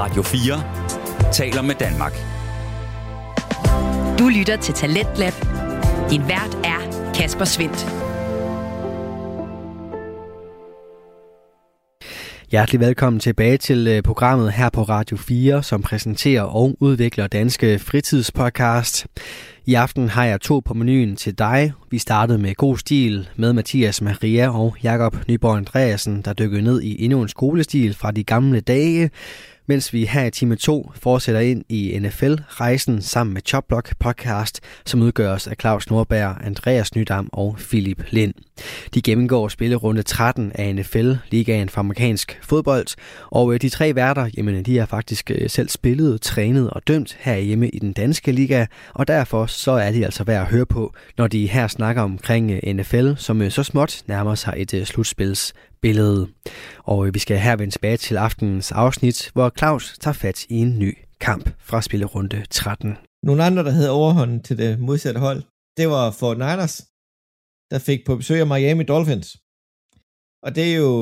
Radio 4 taler med Danmark. Du lytter til Talentlab. Din vært er Kasper Svendt. Hjertelig velkommen tilbage til øh, programmet her på Radio 4, som præsenterer og udvikler Danske Fritidspodcast. I aften har jeg to på menuen til dig. Vi startede med god stil med Mathias Maria og Jakob Nyborg Andreasen, der dykkede ned i endnu en skolestil fra de gamle dage mens vi her i time 2 fortsætter ind i NFL-rejsen sammen med Chopblock podcast, som udgøres af Claus Nordberg, Andreas Nydam og Philip Lind. De gennemgår spillerunde 13 af NFL-ligaen for amerikansk fodbold, og øh, de tre værter, jamen, de har faktisk øh, selv spillet, trænet og dømt herhjemme i den danske liga, og derfor så er de altså værd at høre på, når de her snakker omkring øh, NFL, som så småt nærmer sig et slutspils billede. Og øh, vi skal her vende tilbage til aftenens afsnit, hvor Claus tager fat i en ny kamp fra spillerunde 13. Nogle andre, der havde overhånden til det modsatte hold, det var for Niners, der fik på besøg af Miami Dolphins. Og det er jo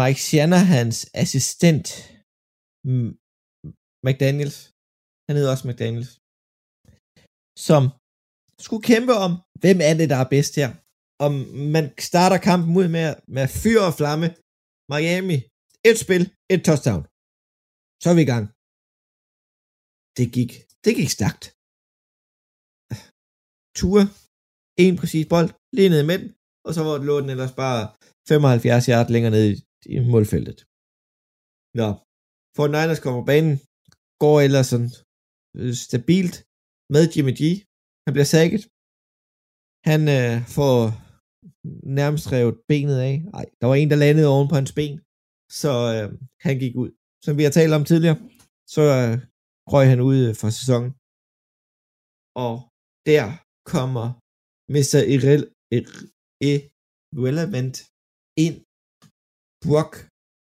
Mike Shanahans assistent, McDaniels. Han hedder også McDaniels. Som skulle kæmpe om, hvem er det, der er bedst her og man starter kampen ud med, med fyr og flamme. Miami, et spil, et touchdown. Så er vi i gang. Det gik, det gik stærkt. Ture, en præcis bold, lige ned i midten, og så var lå den ellers bare 75 yard længere ned i, i målfeltet. Nå, for Niners kommer banen, går ellers sådan øh, stabilt med Jimmy G. Han bliver sækket. Han øh, får nærmest revet benet af. Nej, der var en, der landede oven på hans ben, så øh, han gik ud. Som vi har talt om tidligere, så øh, røg han ud øh, for sæsonen. Og der kommer Mr. Irrel Irrelevant ind. Brock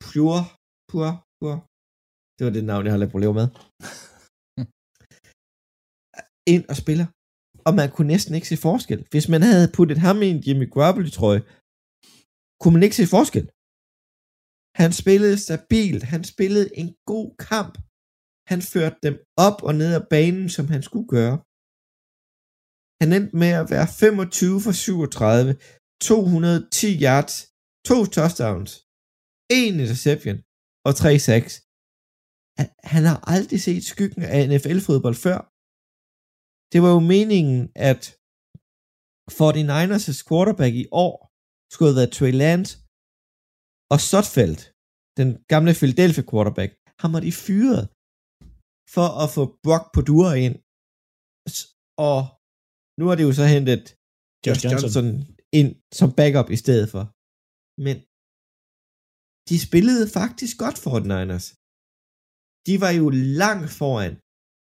Pure, Pure, Pure. Det var det navn, jeg har lidt problemer med. ind og spiller og man kunne næsten ikke se forskel. Hvis man havde puttet ham i en Jimmy Garoppolo-trøje, kunne man ikke se forskel. Han spillede stabilt, han spillede en god kamp. Han førte dem op og ned af banen, som han skulle gøre. Han endte med at være 25 for 37, 210 yards, to touchdowns, en interception og tre sacks. Han har aldrig set skyggen af NFL-fodbold før. Det var jo meningen, at 49ers' quarterback i år skulle have været Trey Lance, og Sotfeldt, den gamle Philadelphia quarterback, ham har de fyret for at få Brock på duer ind. Og nu har de jo så hentet Josh Johnson. Johnson ind som backup i stedet for. Men de spillede faktisk godt for Niners. De var jo langt foran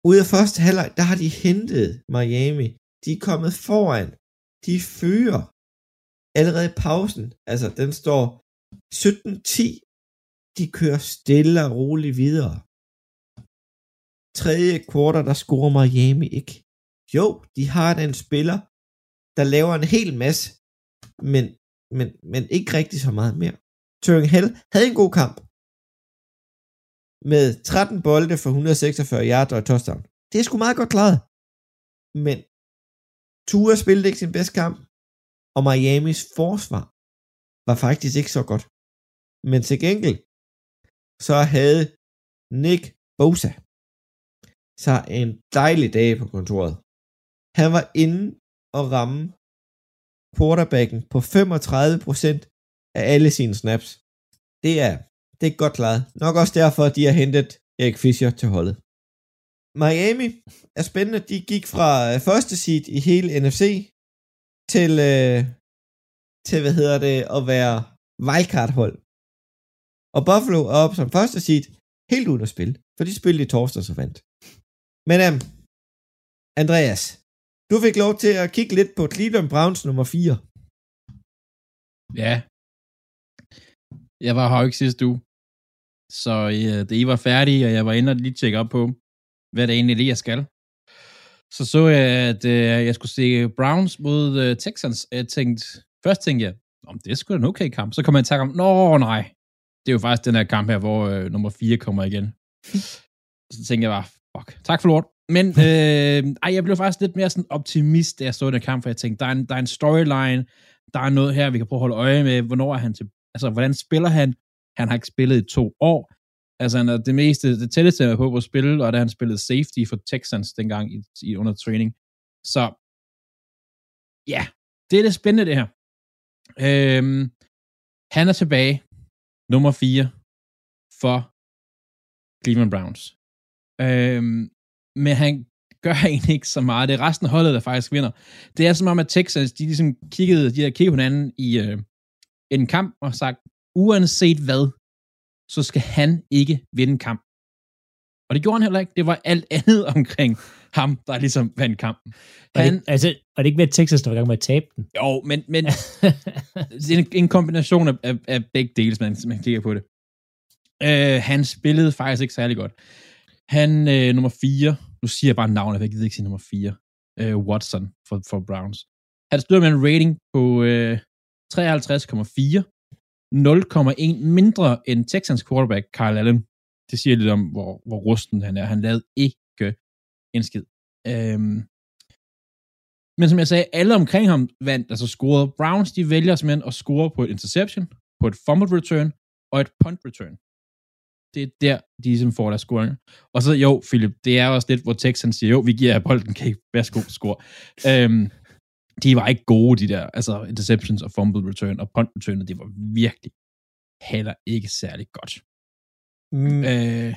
Ude af første halvleg, der har de hentet Miami. De er kommet foran. De fører allerede pausen. Altså, den står 17-10. De kører stille og roligt videre. Tredje kvartal, der scorer Miami ikke. Jo, de har den spiller, der laver en hel masse, men, men, men ikke rigtig så meget mere. Turing Hell havde en god kamp med 13 bolde for 146 yards og et touchdown. Det er sgu meget godt klaret. Men Tua spillede ikke sin bedste kamp, og Miamis forsvar var faktisk ikke så godt. Men til gengæld, så havde Nick Bosa så en dejlig dag på kontoret. Han var inde og ramme quarterbacken på 35% af alle sine snaps. Det er det er godt klaret. Nok også derfor, at de har hentet Erik Fischer til holdet. Miami er spændende. De gik fra øh, første seed i hele NFC til, øh, til hvad hedder det, at være wildcard-hold. Og Buffalo er op som første seed, helt uden at spille, for de spillede i torsdag så vandt. Men um, Andreas, du fik lov til at kigge lidt på Cleveland Browns nummer 4. Ja. Jeg var her ikke sidste uge. Så ja, det I var færdige, og jeg var inde og lige tjekke op på, hvad det egentlig lige jeg skal. Så så jeg, at uh, jeg skulle se Browns mod uh, Texans. Jeg tænkte, først tænkte jeg, om det skulle en okay kamp. Så kom jeg i tanke om, nå nej, det er jo faktisk den her kamp her, hvor øh, nummer 4 kommer igen. så tænker jeg bare, fuck, tak for lort. Men øh, ej, jeg blev faktisk lidt mere sådan optimist, da jeg så den kamp, for jeg tænkte, der er en, der er en storyline, der er noget her, vi kan prøve at holde øje med, hvornår er han til, altså hvordan spiller han? Han har ikke spillet i to år. Altså han er det meste, det tætteste jeg på at spille, og da han spillede safety for Texans dengang i, i under training. Så ja, det er det spændende det her. Øhm, han er tilbage, nummer 4 for Cleveland Browns. Øhm, men han gør egentlig ikke så meget. Det er resten af holdet, der faktisk vinder. Det er som om, at Texans, de ligesom kiggede, de har kigget hinanden i øh, en kamp og sagt, uanset hvad, så skal han ikke vinde kamp. Og det gjorde han heller ikke. Det var alt andet omkring ham, der ligesom vandt kampen. Han, det, altså, og det ikke med Texas, der var i gang med at tabe den? Jo, men, men en, en kombination af, af, af begge dele, man, man kigger på det. Uh, han spillede faktisk ikke særlig godt. Han, uh, nummer 4, nu siger jeg bare navnet, jeg gider ikke sige nummer 4, uh, øh, Watson for, for Browns. Han stod med en rating på uh, 53,4, 0,1 mindre end Texans quarterback Kyle Allen. Det siger lidt om, hvor, hvor rusten han er. Han lavede ikke en skid. Øhm, men som jeg sagde, alle omkring ham vandt, altså scorede. Browns, de vælger simpelthen at score på et interception, på et fumble return og et punt return. Det er der, de ligesom får deres scoring. Og så, jo, Philip, det er også lidt, hvor Texans siger, jo, vi giver jer bolden, kan ikke værsgo score. øhm, de var ikke gode, de der, altså interceptions og fumble return og punt return, det var virkelig heller ikke særlig godt. Mm. Øh,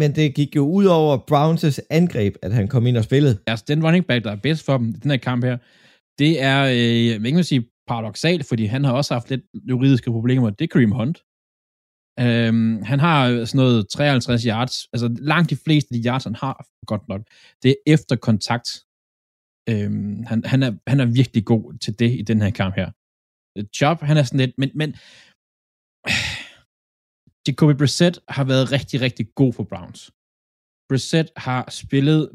men det gik jo ud over Browns' angreb, at han kom ind og spillede. Altså, den running back, der er bedst for dem i den her kamp her, det er, øh, jeg ikke sige paradoxalt, fordi han har også haft lidt juridiske problemer. Det er Kareem Hunt. Øhm, han har sådan noget 53 yards, altså langt de fleste af de yards, han har, godt nok, det er efter kontakt. Øhm, han, han, er, han er virkelig god til det i den her kamp her. Chop, han er sådan lidt, men, men Jacoby Brissett har været rigtig, rigtig god for Browns. Brissett har spillet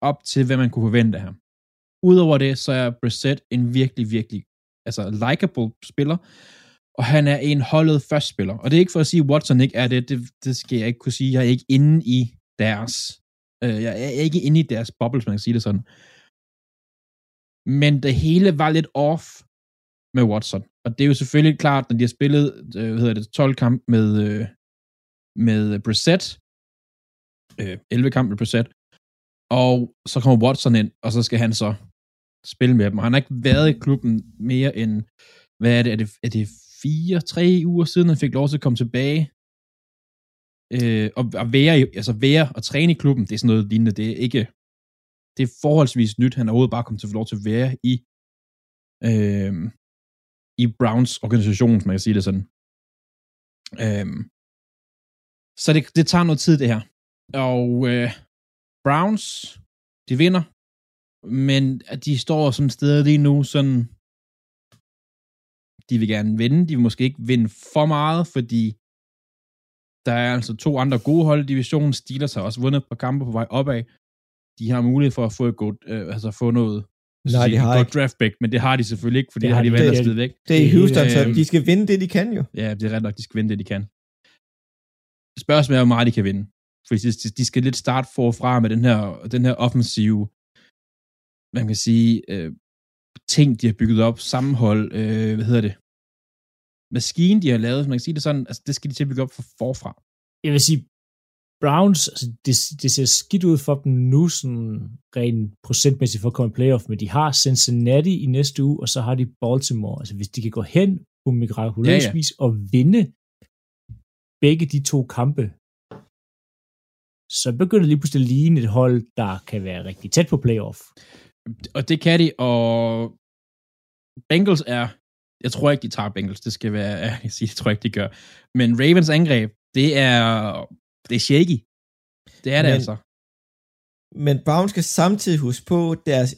op til, hvad man kunne forvente af ham. Udover det, så er Brissett en virkelig, virkelig altså likable spiller, og han er en holdet først spiller. Og det er ikke for at sige, at Watson ikke er det, det, det skal jeg ikke kunne sige. Jeg er ikke inde i deres, øh, jeg er ikke inde i deres bubble, hvis man kan sige det sådan. Men det hele var lidt off med Watson. Og det er jo selvfølgelig klart, når de har spillet øh, hvad hedder det, 12 kamp med, øh, med Brissett, øh, 11 kamp med Brissett, og så kommer Watson ind, og så skal han så spille med dem. Og han har ikke været i klubben mere end, hvad er det, er det, er det fire, tre uger siden, han fik lov til at komme tilbage. Øh, og, og være, altså være og træne i klubben, det er sådan noget lignende. Det er ikke, det er forholdsvis nyt. Han er overhovedet bare kommet til at få lov til at være i, øh, i Browns organisation, man kan sige det sådan. Øh, så det, det tager noget tid, det her. Og øh, Browns, de vinder, men at de står som sted lige nu sådan, de vil gerne vinde, de vil måske ikke vinde for meget, fordi der er altså to andre gode hold i divisionen. Steelers har også vundet et par kampe på vej opad. De har mulighed for at få, et godt, øh, altså få noget Nej, de har godt ikke. draft pick, men det har de selvfølgelig ikke, fordi det, det har de valgt at smide væk. Det er Houston, så de skal vinde det, de kan jo. Ja, det er ret nok, de skal vinde det, de kan. Spørgsmålet er, hvor meget de kan vinde. Fordi de, de skal lidt starte forfra med den her, den her offensive, man kan sige, øh, ting, de har bygget op, sammenhold, øh, hvad hedder det, maskine, de har lavet, man kan sige det sådan, altså det skal de til at bygge op for forfra. Jeg vil sige, Browns, altså det, det ser skidt ud for dem nu, sådan rent procentmæssigt for at komme i playoff, men de har Cincinnati i næste uge, og så har de Baltimore. Altså hvis de kan gå hen på mirakuløs ja, ja. vis og vinde begge de to kampe, så begynder det lige pludselig at ligne et hold, der kan være rigtig tæt på playoff. Og det kan de, og Bengals er, jeg tror ikke, de tager Bengals, det skal være, jeg siger, det tror jeg ikke, de gør. Men Ravens angreb, det er det er shaky. Det er det men, altså. Men Brown skal samtidig huske på deres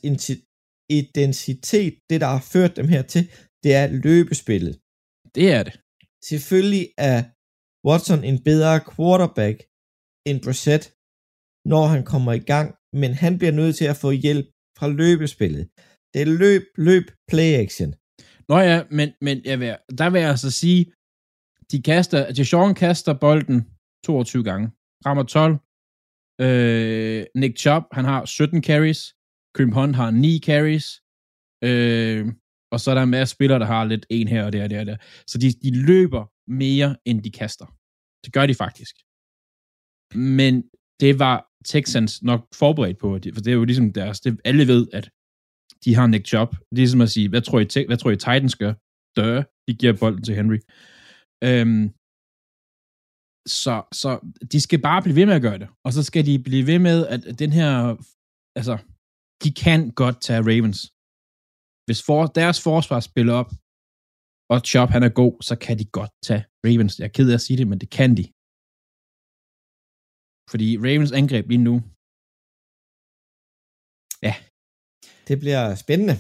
identitet, det der har ført dem hertil, det er løbespillet. Det er det. Selvfølgelig er Watson en bedre quarterback end Brissett, når han kommer i gang, men han bliver nødt til at få hjælp fra løbespillet. Det er løb, løb, play action. Nå ja, men, men jeg vil, der vil jeg altså sige, de kaster, Deshaun kaster bolden 22 gange, rammer 12. Øh, Nick Chubb, han har 17 carries. Kareem Hunt har 9 carries. Øh, og så er der en masse spillere, der har lidt en her og der og der og der. Så de, de løber mere, end de kaster. Det gør de faktisk. Men det var Texans nok forberedt på, for det er jo ligesom deres, det, alle ved, at de har Nick Chubb. Det er ligesom at sige, hvad tror I, hvad tror I Titans gør? Dør, de giver bolden til Henry. Øhm, så, så de skal bare blive ved med at gøre det. Og så skal de blive ved med, at den her, altså, de kan godt tage Ravens. Hvis for, deres forsvar spiller op, og Chop han er god, så kan de godt tage Ravens. Jeg er ked af at sige det, men det kan de. Fordi Ravens angreb lige nu, ja. Det bliver spændende.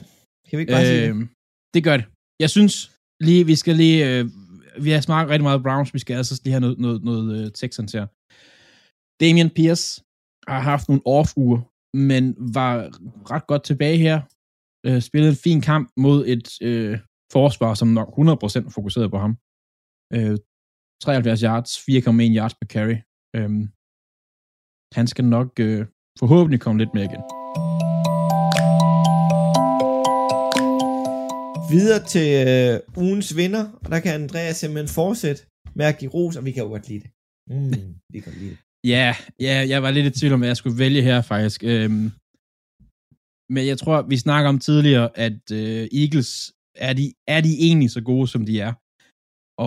Kan vi ikke bare øh, sige det? Øhm, det gør det. Jeg synes lige, vi skal lige, øh, vi har smagt rigtig meget Browns, vi skal altså lige have noget, noget, noget uh, Texans her. Damian Pierce har haft nogle off-uger, men var ret godt tilbage her. Uh, spillede en fin kamp mod et uh, forsvar, som nok 100% fokuseret på ham. Uh, 73 yards, 4,1 yards per carry. Uh, han skal nok uh, forhåbentlig komme lidt mere igen. Videre til øh, ugens vinder, og der kan Andreas simpelthen fortsætte med at give ros, og vi kan jo godt lide det. Mm, vi kan lide det. Ja, ja, jeg var lidt i tvivl om, hvad jeg skulle vælge her faktisk. Øhm, men jeg tror, vi snakker om tidligere, at øh, Eagles, er de, er de egentlig så gode, som de er?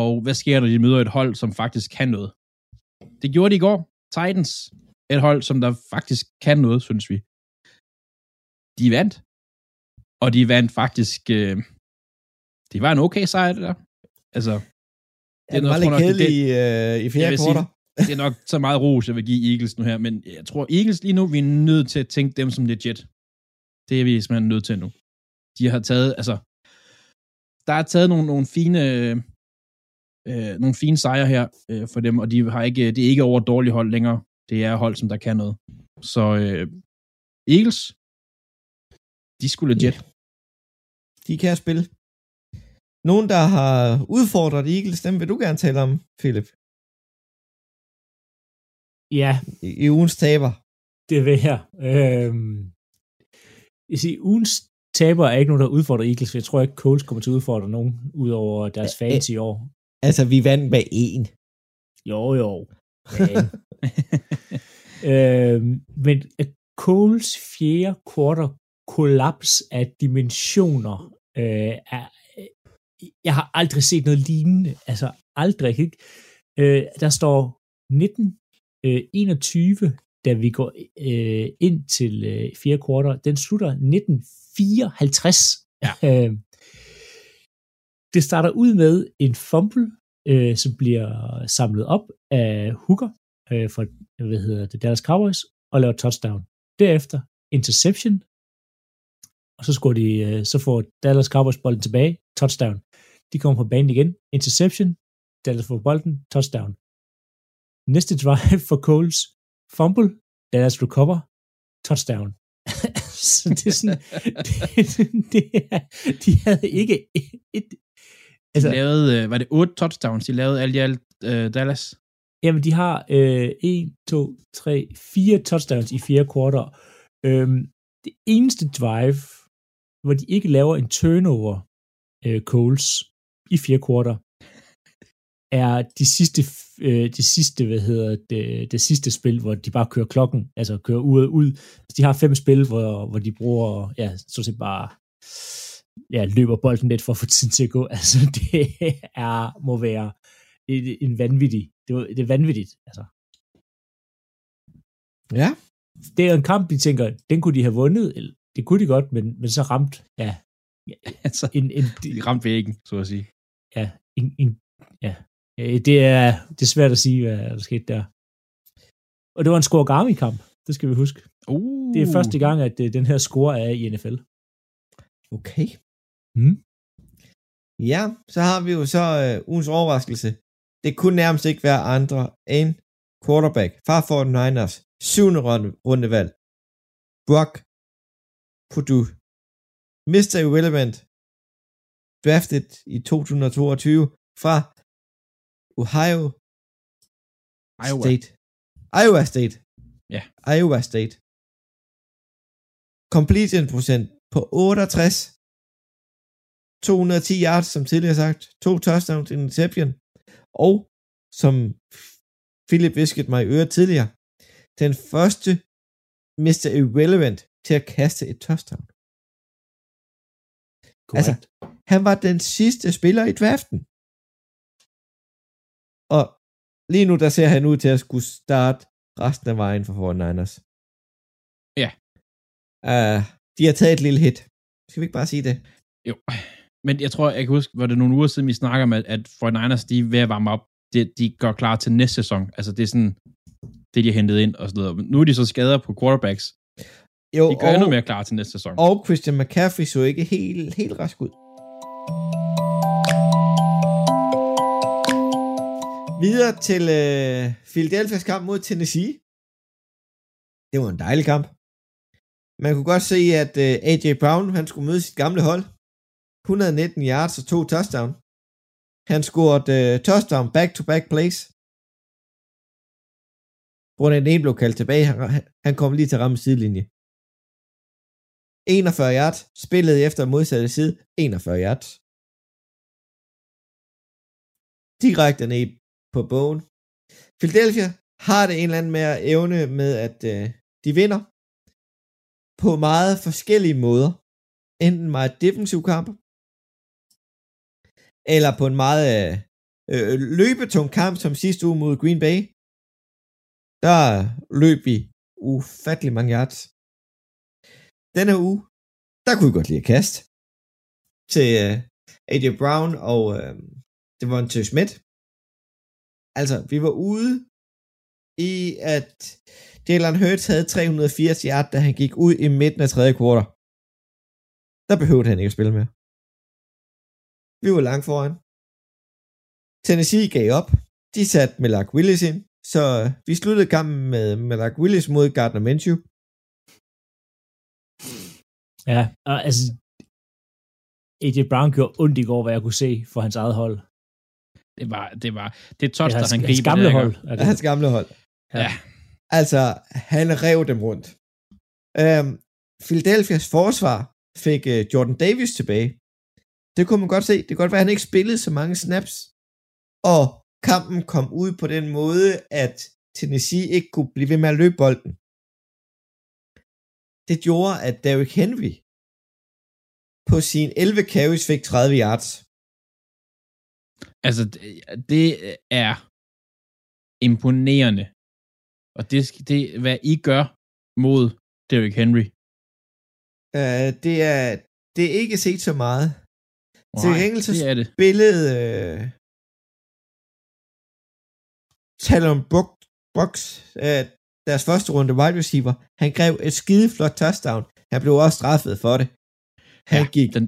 Og hvad sker der, når de møder et hold, som faktisk kan noget? Det gjorde de i går. Titans, et hold, som der faktisk kan noget, synes vi. De vandt. Og de vandt faktisk... Øh, det var en okay sejr, det der. Altså, det er, ja, var lidt kedelig i, øh, i fjerde kvarter. det er nok så meget ros, jeg vil give Eagles nu her, men jeg tror, Eagles lige nu, vi er nødt til at tænke dem som legit. Det er vi simpelthen nødt til nu. De har taget, altså, der er taget nogle, nogle fine, øh, nogle fine sejre her øh, for dem, og de har ikke, det er ikke over et dårligt hold længere. Det er hold, som der kan noget. Så øh, Eagles, de skulle legit. De kan spille. Nogen, der har udfordret Eagles, dem vil du gerne tale om, Philip. Ja. I, i ugens taber. Det vil jeg. Øhm, jeg siger, ugens taber er ikke nogen, der udfordrer Eagles, for jeg tror ikke, Coles kommer til at udfordre nogen, ud over deres fans i år. Altså, vi vandt med en. Jo, jo. øhm, men Coles fjerde quarter kollaps af dimensioner øh, er, jeg har aldrig set noget lignende. Altså aldrig. Ikke? Øh, der står 1921, øh, da vi går øh, ind til øh, fjerde kvartal. Den slutter 1954. Ja. Øh, det starter ud med en fumble, øh, som bliver samlet op af Hooker øh, for hvad hedder det, Dallas Cowboys og laver touchdown. Derefter interception, og så, skulle de, øh, så får Dallas Cowboys bolden tilbage, touchdown. De kommer på banen igen, interception, Dallas får bolden, touchdown. Næste drive for Coles, fumble, Dallas recover, touchdown. så det er sådan, det, det er, de havde ikke et, altså, de lavede, øh, var det otte touchdowns, de lavede alt i alt uh, Dallas? Jamen, de har øh, 1, 2, 3, 4 touchdowns i fire kvarter. Øhm, det eneste drive, hvor de ikke laver en turnover, øh, Coles, i fire kvarter, er de sidste, øh, de sidste, hvad hedder det, det sidste spil, hvor de bare kører klokken, altså kører ud og ud. Altså, de har fem spil, hvor, hvor de bruger, ja, så set bare, ja, løber bolden lidt for at få tiden til at gå. Altså, det er, må være en, en vanvittig, det, det er vanvittigt, altså. Ja. Det er en kamp, de tænker, den kunne de have vundet, eller det kunne de godt, men, men så ramt, ja. altså, en, en, de ramte væggen, så at sige. Ja, en, en, ja. Det er, det er svært at sige, hvad der skete der. Og det var en score-garmi-kamp, det skal vi huske. Uh. Det er første gang, at øh, den her score er i NFL. Okay. Mm. Ja, så har vi jo så uh, ugens overraskelse. Det kunne nærmest ikke være andre end quarterback fra 49ers, syvende runde, rundevalg. Brock Purdue. Mr. Irrelevant. Drafted i 2022 fra Ohio Iowa. State. Iowa State. Ja. Iowa State. Completion procent på 68. 210 yards, som tidligere sagt. To touchdowns, en interception. Og, som Philip viskede mig i øret tidligere, den første Mr. Irrelevant til at kaste et touchdown. Altså, han var den sidste spiller i draften. Og lige nu, der ser han ud til at skulle starte resten af vejen for 49ers. Ja. Uh, de har taget et lille hit. Skal vi ikke bare sige det? Jo. Men jeg tror, jeg kan huske, var det nogle uger siden, vi snakker om, at, at 49ers, de er ved at varme op. De, de går klar til næste sæson. Altså, det er sådan, det de har hentet ind og så videre. Nu er de så skader på quarterbacks. Jo, De gør endnu mere klar til næste sæson. og Christian McCaffrey så ikke helt, helt rask ud. Videre til øh, Philadelphia's kamp mod Tennessee. Det var en dejlig kamp. Man kunne godt se, at øh, A.J. Brown, han skulle møde sit gamle hold. 119 yards og to touchdown. Han scorede øh, touchdown back-to-back plays. Hvor den ene blev kaldt tilbage. Han, han kom lige til at ramme sidelinje. 41 yards. Spillet efter modsatte side. 41 yards. Direkte ned på bogen. Philadelphia har det en eller anden mere evne med, at øh, de vinder på meget forskellige måder. Enten meget defensiv kamp, eller på en meget øh, øh løbetung kamp, som sidste uge mod Green Bay. Der løb vi ufattelig mange yards. Denne uge, der kunne vi godt lide at kaste til øh, AJ Brown og øh, det var til Schmidt. Altså, vi var ude i, at Jalen Hurts havde 380 yards, da han gik ud i midten af tredje kvartal. Der behøvede han ikke at spille mere. Vi var langt foran. Tennessee gav op. De satte Melak Willis ind, så øh, vi sluttede kampen med Melak Willis mod Gardner Minshew. Ja, og altså, AJ Brown gjorde ondt i går, hvad jeg kunne se for hans eget hold. Det var, det var, det er er der hans, han hans griber gamle det, hold. Er det. Hans gamle hold. Ja. Altså, han rev dem rundt. Øhm, Philadelphia's forsvar fik uh, Jordan Davis tilbage. Det kunne man godt se. Det kan godt være, at han ikke spillede så mange snaps. Og kampen kom ud på den måde, at Tennessee ikke kunne blive ved med at løbe bolden. Det gjorde, at Derrick Henry på sin 11 carries fik 30 yards. Altså, det, er imponerende. Og det, det, hvad I gør mod Derrick Henry. Uh, det, er, det er ikke set så meget. Til gengæld så det er det. spillede øh, Talon Brooks, øh, deres første runde wide receiver, han greb et skide flot touchdown. Han blev også straffet for det. Han Ja, gik den,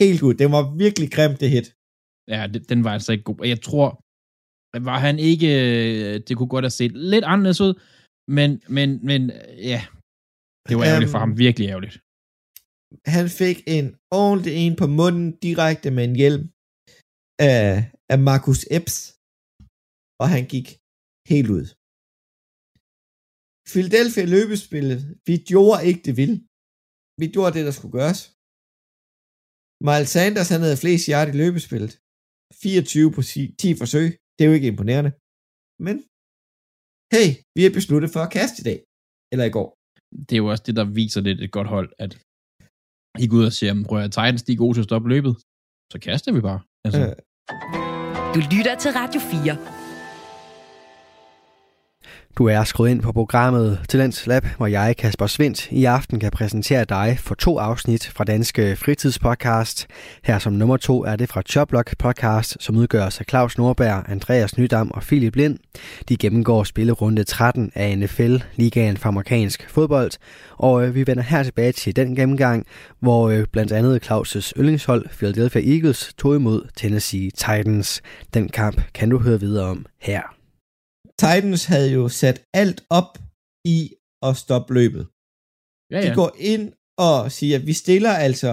helt ud. Det var virkelig grimt, det hit. ja, det, den var altså ikke god. Og jeg tror, var han ikke, øh, det kunne godt have set lidt anderledes ud, men, men, men ja, det var ærgerligt for Øhm, ham. Virkelig ærgerligt. Han fik en ordentlig en på munden direkte med en hjelm af, af Marcus Epps, og han gik helt ud. Philadelphia løbespillet, vi gjorde ikke det vilde. Vi gjorde det, der skulle gøres. Miles Sanders, han havde flest yard i løbespillet. 24 på 10 forsøg. Det er jo ikke imponerende. Men, hey, vi har besluttet for at kaste i dag. Eller i går. Det er jo også det, der viser lidt et godt hold, at I går ud og siger, at Titans de er gode til at stoppe løbet. Så kaster vi bare. Altså, Øh, Du lytter til Radio 4. Du er skruet ind på programmet Talents Lab, hvor jeg, Kasper Svindt, i aften kan præsentere dig for to afsnit fra Danske Fritidspodcast. Her som nummer to er det fra Choplock Podcast, som udgøres af Claus Nordberg, Andreas Nydam og Philip Lind. De gennemgår spillerunde 13 af NFL, ligaen for amerikansk fodbold, og øh, vi vender her tilbage til den gennemgang, hvor øh, blandt andet Claus' yndlingshold, Philadelphia Eagles, tog imod Tennessee Titans. Den kamp kan du høre videre om her. Titans havde jo sat alt op i at stoppe løbet. ja, De ja. går ind og siger, at vi stiller altså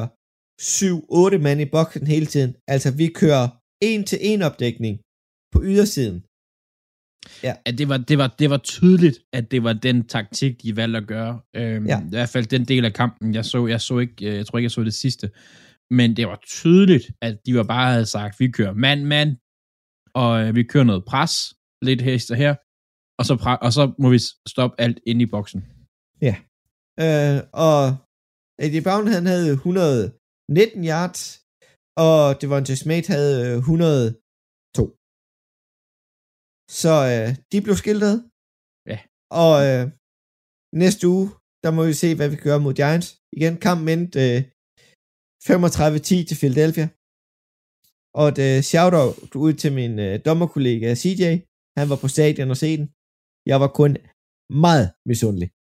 7-8 mand i boksen hele tiden. Altså vi kører en til en opdækning på ydersiden. at det var, det, var, det var tydeligt, at det var den taktik, de valgte at gøre. Øhm, Ja. I hvert fald den del af kampen, jeg så, jeg så ikke, øh, jeg tror ikke, jeg så det sidste, men det var tydeligt, at de var bare havde sagt, vi kører mand, mand, og øh, vi kører noget pres, lidt hester her, og så, og så må vi stoppe alt inde i boksen. Øh, og Eddie Brown, han havde 119 yards, og Devontae Smith havde øh, 102. Så øh, de blev skiltet. Ja. Og øh, næste uge, der må vi se, hvad vi gør mod Giants. Igen, kampen endte øh, 35-10 til Philadelphia. Og et øh, shout-out ud til min øh, dommerkollega CJ. Han var på stadion og se den. Jeg var kun meget misundelig.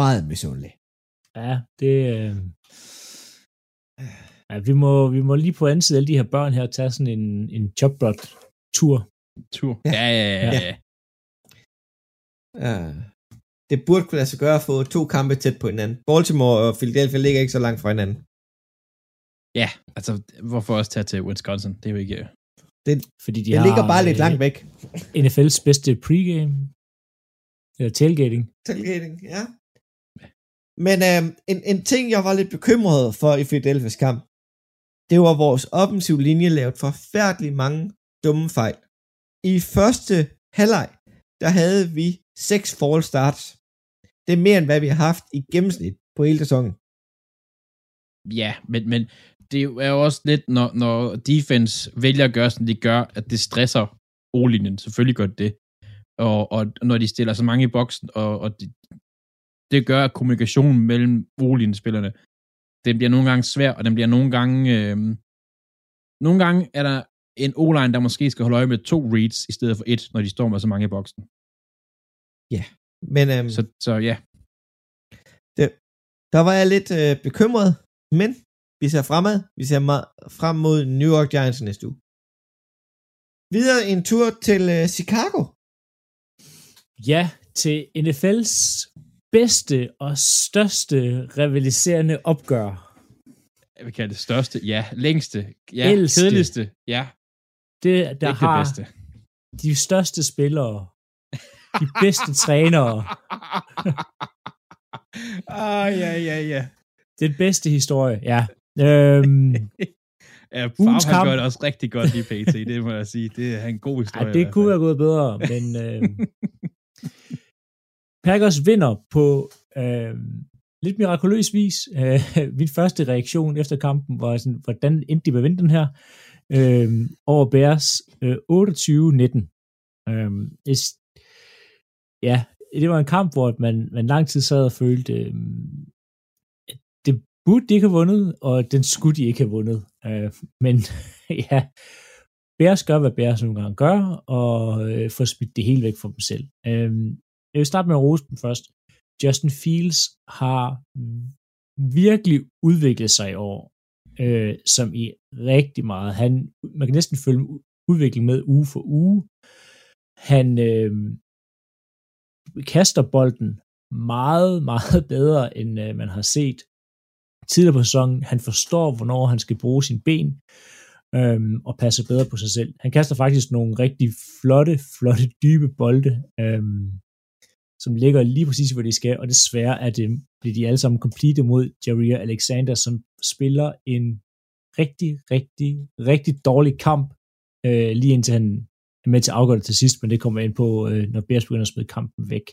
Meget misundelig. Ja, det... Øh... Ja, vi må, vi må lige på anden side af alle de her børn her tage sådan en, en jobbrot-tur. Tur. Ja. Ja, ja, ja. ja. ja. Ja. Det burde kunne lade sig gøre at få to kampe tæt på hinanden. Baltimore og Philadelphia ligger ikke så langt fra hinanden. Ja altså, hvorfor også tage til Wisconsin? Det er jo ikke... Fordi de Det har, ligger bare lidt øh, langt væk. NFL's bedste pregame. Eller tailgating. Tailgating, ja. Men øh, en, en ting, jeg var lidt bekymret for i Philadelphia's kamp, det var vores offensiv linje lavet forfærdeligt mange dumme fejl. I første halvleg, der havde vi seks fall starts. Det er mere end hvad vi har haft i gennemsnit på hele sæsonen. Ja, men, men det er jo også lidt, når, når defense vælger at gøre, som de gør, at det stresser O-linjen. Selvfølgelig gør det det. Og, og når de stiller så mange i boksen, og, og det, det gør, at kommunikationen mellem O-linjespillerne, den bliver nogle gange svær, og den bliver nogle gange... Øh, nogle gange er der en O-line, der måske skal holde øje med to reads, i stedet for et, når de står med så mange i boksen. Men øhm, Så, så ja, der var jeg lidt øh, bekymret, men vi ser fremad. Vi ser meget frem mod New York Giants næste uge. Videre en tur til øh, Chicago. Ja, til NFL's bedste og største rivaliserende opgør. jeg vil kalde det største, ja, længste, ja, Ældste. kedeligste, ja, Det, der ikke har det bedste. de største spillere, de bedste trænere, ah, ja, ja, ja. den bedste historie, ja. Øhm, Ja, Favre, han kamp. gør det også rigtig godt lige pt, det må jeg sige. Det er en god historie. ej, det kunne være gået bedre, men øh, Packers vinder på øh, lidt mirakuløs vis. Øh, min første reaktion efter kampen var sådan, hvordan endte de med at vinde den her? Øh, over Bears øh, 28-19. Øh, es- ja, det var en kamp, hvor man, man lang tid sad og følte, øh, burde de ikke have vundet, og den skulle de ikke have vundet. Øh, men ja, Bears gør, hvad Bears nogle gange gør, og øh, får smidt det hele væk fra dem selv. Øh, jeg vil starte med at rose dem først. Justin Fields har virkelig udviklet sig i år, øh, som i rigtig meget. Han, man kan næsten følge udvikling med uge for uge. Han øh, kaster bolden meget, meget bedre, end øh, man har set tidligere på sæsonen. Han forstår, hvornår han skal bruge sin ben, øhm, og passer bedre på sig selv. Han kaster faktisk nogle rigtig flotte, flotte, dybe bolde, øhm, som ligger lige præcis, hvor de skal, og desværre er det, bliver de alle sammen complete mod Jaria Alexander, som spiller en rigtig, rigtig, rigtig dårlig kamp, øh, lige indtil han er med til at afgøre det til sidst, men det kommer jeg ind på, øh, når Bears begynder at smide kampen væk.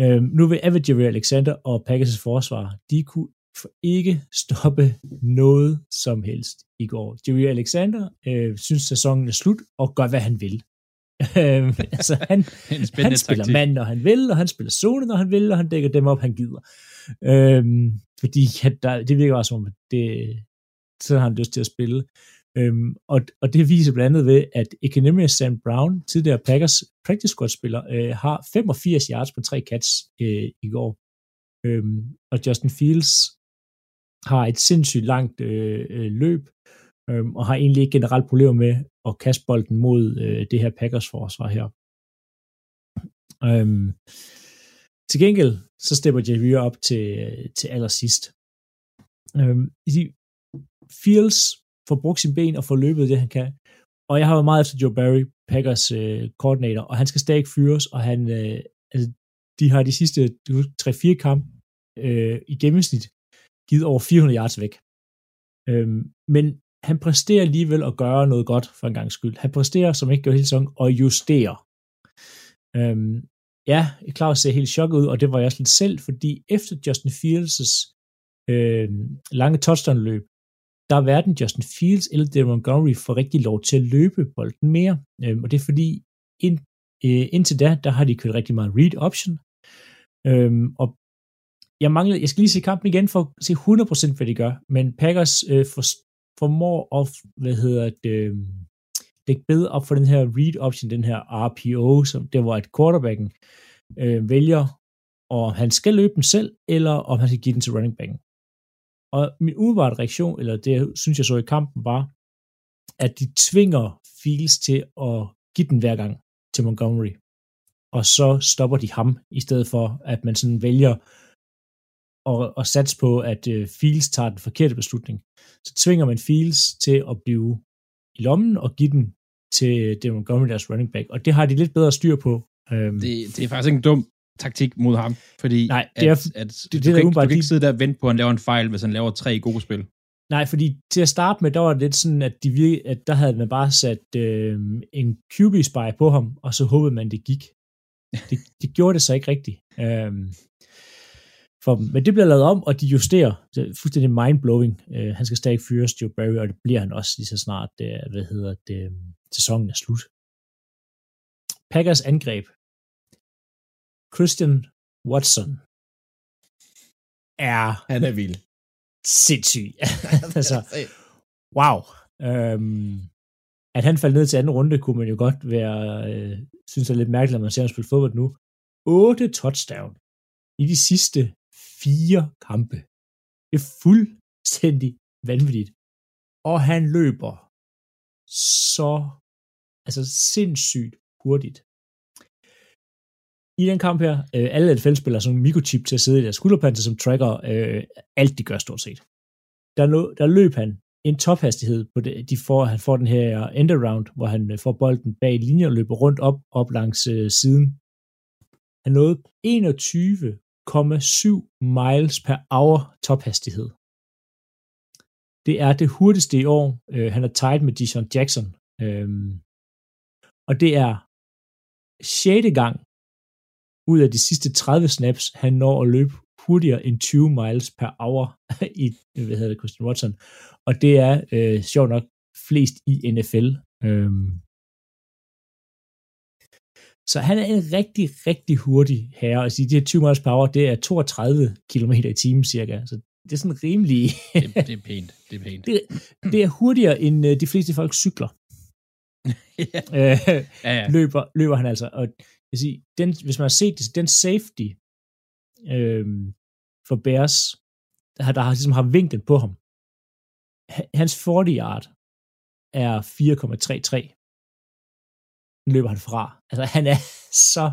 Øh, nu vil Average Alexander og Packers forsvar, de kunne for ikke stoppe noget som helst i går. Javier Alexander øh, synes, sæsonen er slut, og gør, hvad han vil. Øh, altså, han, En han spiller taktik. mand, når han vil, og han spiller zone, når han vil, og han dækker dem op, han gider. Øhm, fordi at der, det virker bare som om, at det, så har han lyst til at spille. Øhm, og, og det viser blandt andet ved, at Economy Sam Brown, tidligere Packers practice squad spiller, øh, har 85 yards på tre catch øh, i går. Øhm, og Justin Fields har et sindssygt langt øh, øh løb, øh, og har egentlig ikke generelt problemer med at kaste bolden mod øh, det her Packers forsvar her. Øhm, til gengæld, så stepper Javier op til, øh, til allersidst. Øhm, i- Fields får brugt sin ben og får løbet det, han kan. Og jeg har været meget efter Joe Barry, Packers øh, koordinator, og han skal stadig fyres, og han, øh, altså, de har de sidste 3-4 kampe øh, i gennemsnit givet over 400 yards væk. Øhm, men han præsterer alligevel at gøre noget godt for en gang skyld. Han præsterer, som ikke gør hele sæsonen, og justerer. Øhm, ja, Claus ser helt chokket ud, og det var jeg også lidt selv, fordi efter Justin Fields' øh, lange touchdown-løb, der er hverken Justin Fields eller David Montgomery får rigtig lov til at løbe bolden mere. Øhm, og det er fordi, ind, øh, indtil da, der har de kørt rigtig meget read option. Øhm, og jeg mangler, jeg skal lige se kampen igen for at se 100% hvad de gør, men Packers øh, for, formår at, hvad hedder det, øh, lægge bedre op for den her read option, den her RPO, som det var et quarterbacken øh, vælger, og han skal løbe den selv, eller om han skal give den til running backen. Og min umiddelbare reaktion, eller det synes jeg så i kampen, var, at de tvinger Fields til at give den hver gang til Montgomery. Og så stopper de ham, i stedet for at man sådan vælger at, at satse på, at uh, Fields tager den forkerte beslutning. Så tvinger man Fields til at blive i lommen og give den til Devon Montgomery, deres running back. Og det har de lidt bedre styr på. Um, det, det er faktisk ikke en dum taktik mod ham, fordi Nej, det er, at, at det, det, du, det, kan, ikke, du kan ikke sidde der og vente på, at han laver en fejl, hvis han laver tre gode spil. Nej, fordi til at starte med, der var det lidt sådan, at, de virke, at der havde man bare sat øh, en QB-spy på ham, og så håbede man, det gik. Det, det gjorde det så ikke rigtigt. Øh, for dem. Men det bliver lavet om, og de justerer. Det er fuldstændig mindblowing. Øh, han skal stadig fyres, Joe Barry, og det bliver han også lige så snart, det, hvad hedder det, sæsonen er slut. Packers angreb. Christian Watson er... Han er vild. Sindssyg. altså, wow. Øhm, at han faldt ned til anden runde, kunne man jo godt være, øh, synes jeg er lidt mærkeligt, at man ser ham spille fodbold nu. 8 touchdown i de sidste fire kampe. Det er fuldstændig vanvittigt. Og han løber så altså sindssygt hurtigt. I den kamp her, øh, alle NFL-spillere som mikrochip til at sidde i deres skulderpanser, som tracker øh, alt, de gør stort set. Der, løb, der løb han en tophastighed på det. De får, han får den her end around, hvor han øh, får bolden bag linjer og løber rundt op, op langs øh, siden. Han nåede 21 1,7 miles per hour tophastighed. Det er det hurtigste i år. Øh, han er tied med Deshaun Jackson. Øh, og det er 6. gang ud af de sidste 30 snaps, han når at løbe hurtigere end 20 miles per hour i, hvad hedder det, Christian Watson. Og det er øh, sjovt nok flest i NFL. Øhm. Så han er en rigtig, rigtig hurtig herre. Altså, de her 20 miles hour, det er 32 km i timen cirka. Så det er sådan rimelig... det, det er pænt. Det er pænt. Det, det er hurtigere, end øh, de fleste folk cykler. ja. Øh, ja, ja. Løber, løber han altså. Og jeg sige, den, hvis man har set det, den safety øh, for Bears, der, der har, ligesom har vinklen på ham, hans 40 yard er 4,33. Løber han fra. Altså, han er så...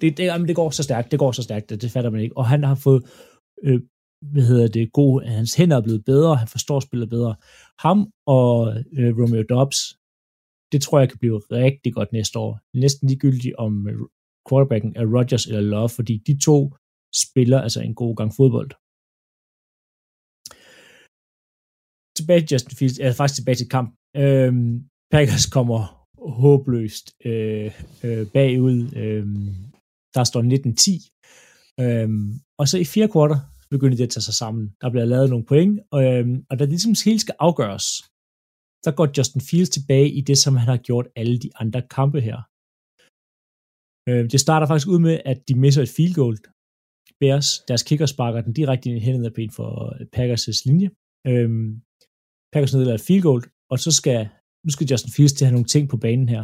Det, det, jamen, det går så stærkt, det går så stærkt, det, det fatter man ikke. Og han har fået, øh, hvad hedder det, god, hans hænder er blevet bedre, han forstår spillet bedre. Ham og øh, Romeo Dobbs, det tror jeg kan blive rigtig godt næste år. Næsten ligegyldigt om øh, quarterbacken er Rodgers eller Love, fordi de to spiller altså en god gang fodbold. Tilbage til Justin Fields, eller faktisk tilbage til kamp. Øhm, Packers kommer håbløst øh, øh, bagud. Øh, der står 19-10. Øh, og så i fire kvarter begynder de at tage sig sammen. Der bliver lavet nogle point, og, øh, og da det ligesom hele skal afgøres, så går Justin Fields tilbage i det, som han har gjort alle de andre kampe her. Øh, det starter faktisk ud med, at de misser et field goal. Bears, deres kicker sparker den direkte ind i hænderne på for Packers' linje. Øh, Packers nedlader et field goal, og så skal, nu skal Justin Fields til at have nogle ting på banen her.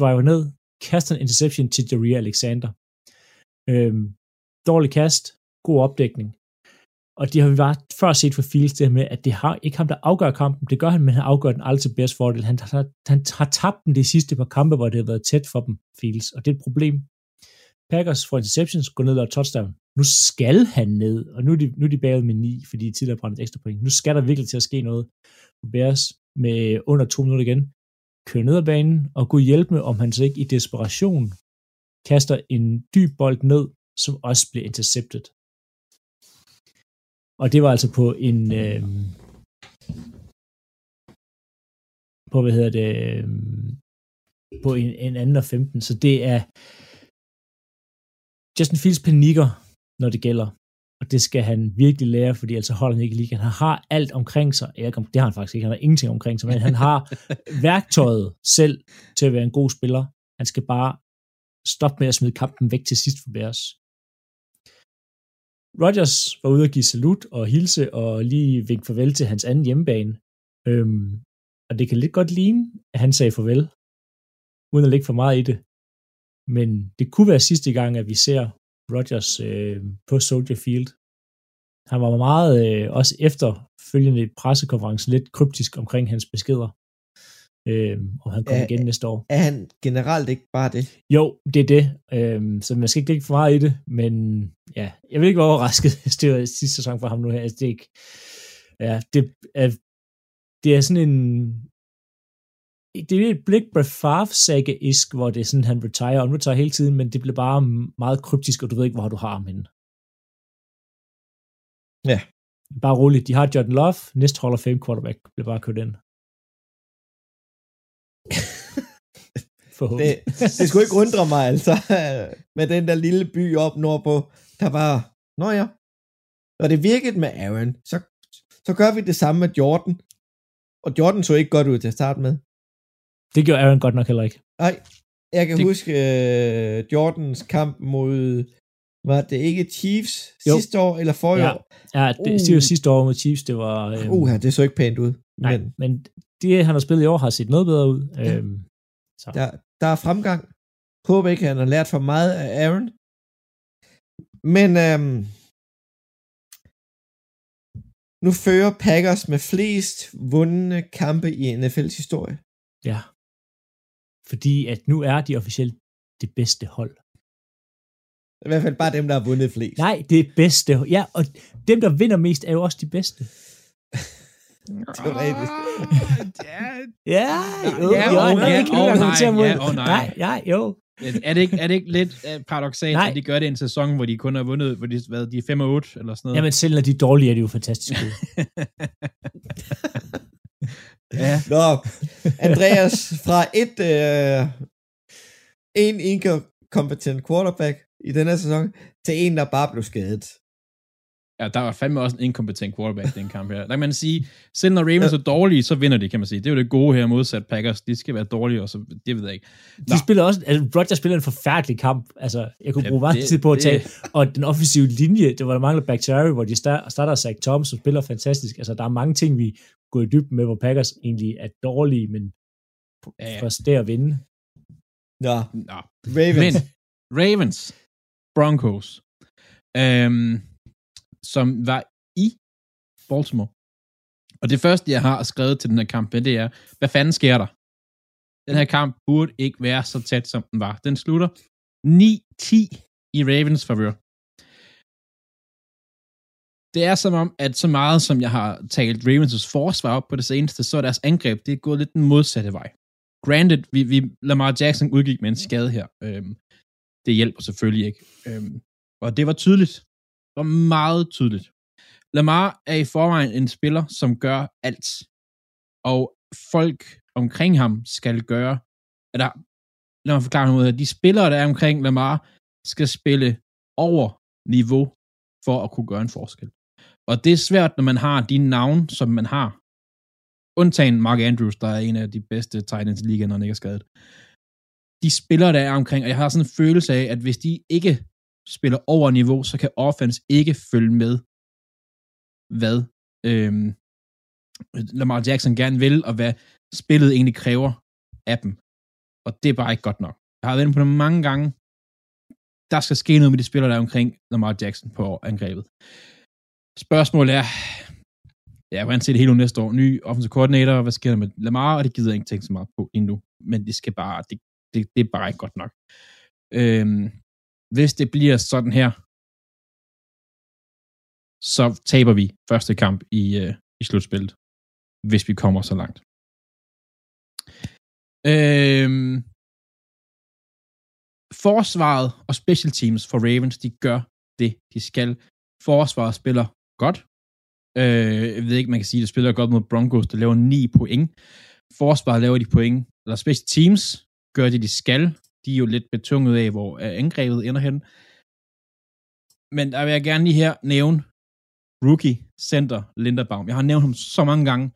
Driver ned, kaster en interception til Jareer Alexander. Øhm, dårlig kast, god opdækning. Og det har vi bare før set for Fields, det med, at det har ikke ham, der afgør kampen. Det gør han, men han afgør den aldrig til bedst fordel. Han, han, han har tabt den de sidste par kampe, hvor det har været tæt for dem, Fields. Og det er et problem. Packers får interceptions, går ned og touchdown. nu skal han ned, og nu er de, nu er de bagud med 9, fordi de tidligere brændt ekstra point. Nu skal der virkelig til at ske noget på Bears med under to minutter igen. kører ned ad banen og kunne hjælpe med, om han så ikke i desperation kaster en dyb bold ned, som også bliver intercepted. Og det var altså på en, øh, på, hvad hedder det, øh, på en, en anden og 15. Så det er Justin Fields panikker, når det gælder. Og det skal han virkelig lære, fordi altså holder han ikke lige. Han har alt omkring sig. Ja, det har han faktisk ikke. Han har ingenting omkring sig, men han har værktøjet selv til at være en god spiller. Han skal bare stoppe med at smide kampen væk til sidst for Bears. Rodgers var ude at give salut og hilse og lige vinke farvel til hans anden hjemmebane. Øhm, og det kan lidt godt ligne, at han sagde farvel, uden at lægge for meget i det. Men det kunne være sidste gang, at vi ser Rodgers øh, på Soldier Field. Han var meget, øh, også efterfølgende i pressekonferencen, lidt kryptisk omkring hans beskeder. Øh, og han kommer igen næste år. Er han generelt ikke bare det? Jo, det er det. Øh, så man skal ikke lægge for meget i det, men ja, jeg vil ikke være overrasket, hvis det var sidste sæson for ham nu her. Altså, det er ikke, ja, det er, det er sådan en, det er et blik Favre saga isk hvor det er sådan, han retire, og retire hele tiden, men det bliver bare meget kryptisk, og du ved ikke, hvor du har ham henne. Ja. Bare roligt, de har Jordan Love, næste Hall of Fame quarterback, bliver bare kørt ind. det, det skulle ikke undre mig, altså, med den der lille by op nordpå, der var, nå ja, når det virkede med Aaron, så, så gør vi det samme med Jordan, og Jordan så ikke godt ud til at starte med. Det gjorde Aaron godt nok heller ikke. Nej, jeg kan det... huske uh, Jordans kamp mod, var det ikke Chiefs jo. sidste år eller forrige ja. år? Ja, det, uh. det var sidste år mod Chiefs, det var... Øhm, uh, det så ikke pænt ud. Nej, men, men det, han har spillet i år, har set noget bedre ud. Ja. Øhm, så. Der, der er fremgang. Håber ikke, han har lært for meget af Aaron. Men øhm, nu fører Packers med flest vundne kampe i NFL's historie. Ja. Fordi at nu er de officielt det bedste hold. I hvert fald bare dem, der har vundet flest. Nej, det bedste. Ja, og dem, der vinder mest, er jo også de bedste. Teoretisk. ja, ja, jo, ja, jo, jo, ja, ikke oh, nej, ja, oh, nej. nej, ja, jo. Er det, ikke, er det ikke lidt uh, paradoxalt, at de gør det i en sæson, hvor de kun har vundet, hvor de, hvad, de er 5 og 8, eller sådan noget? Jamen selv når de er dårlige, er de jo fantastisk gode. ja. Nå, Andreas, fra et øh, en inkompetent quarterback i denne sæson, til en, der bare blev skadet. Ja, der var fandme også en inkompetent quarterback i den kamp her. Der kan man sige, selv når Ravens er dårlige, så vinder de, kan man sige. Det er jo det gode her modsat Packers. De skal være dårlige, og så, det ved jeg ikke. Nå. De spiller også, altså Rodgers spiller en forfærdelig kamp. Altså, jeg kunne bruge ja, meget tid på at tale. Og den offensive linje, det var der mangler Bakhtiari, hvor de starter Zach Thomas, som spiller fantastisk. Altså, der er mange ting, vi går i dybden med, hvor Packers egentlig er dårlige, men ja. først der at vinde. Nå, Nå. Ravens. Men, Ravens, Broncos, øhm, som var i Baltimore. Og det første, jeg har skrevet til den her kamp, det er, hvad fanden sker der? Den her kamp burde ikke være så tæt, som den var. Den slutter 9-10 i Ravens favør. Det er som om, at så meget som jeg har talt Ravens' forsvar op på det seneste, så er deres angreb, det er gået lidt den modsatte vej. Granted, vi, vi Lamar Jackson udgik med en skade her. Øhm, det hjælper selvfølgelig ikke. Øhm, og det var tydeligt. Var meget tydeligt. Lamar er i forvejen en spiller, som gør alt. Og folk omkring ham skal gøre, at der, lad mig forklare noget, at de spillere, der er omkring Lamar, skal spille over niveau for at kunne gøre en forskel. Og det er svært, når man har de navn, som man har. Undtagen Mark Andrews, der er en af de bedste Titans i ligaen, når han ikke er skadet. De spillere, der er omkring, og jeg har sådan en følelse af, at hvis de ikke spiller over niveau, så kan offense ikke følge med, hvad øhm, Lamar Jackson gerne vil, og hvad spillet egentlig kræver af dem. Og det er bare ikke godt nok. Jeg har været på det mange gange. Der skal ske noget med de spillere, der er omkring Lamar Jackson på angrebet. Spørgsmålet er, ja, hvordan ser det hele næste år? Ny offensive coordinator, hvad sker der med Lamar? Og det gider jeg ikke tænke så meget på endnu. Men det skal bare, det, det, det er bare ikke godt nok. Øhm, hvis det bliver sådan her, så taber vi første kamp i, øh, i slutspillet, hvis vi kommer så langt. Øhm, forsvaret og special teams for Ravens, de gør det, de skal. Forsvaret spiller godt. Øh, jeg ved ikke, man kan sige, at det spiller godt mod Broncos, der laver 9 point. Forsvaret laver de point, eller special teams gør det, de skal. De er jo lidt betunget af, hvor øh, angrebet ender hen. Men der vil jeg gerne lige her nævne rookie center Linderbaum. Jeg har nævnt ham så mange gange,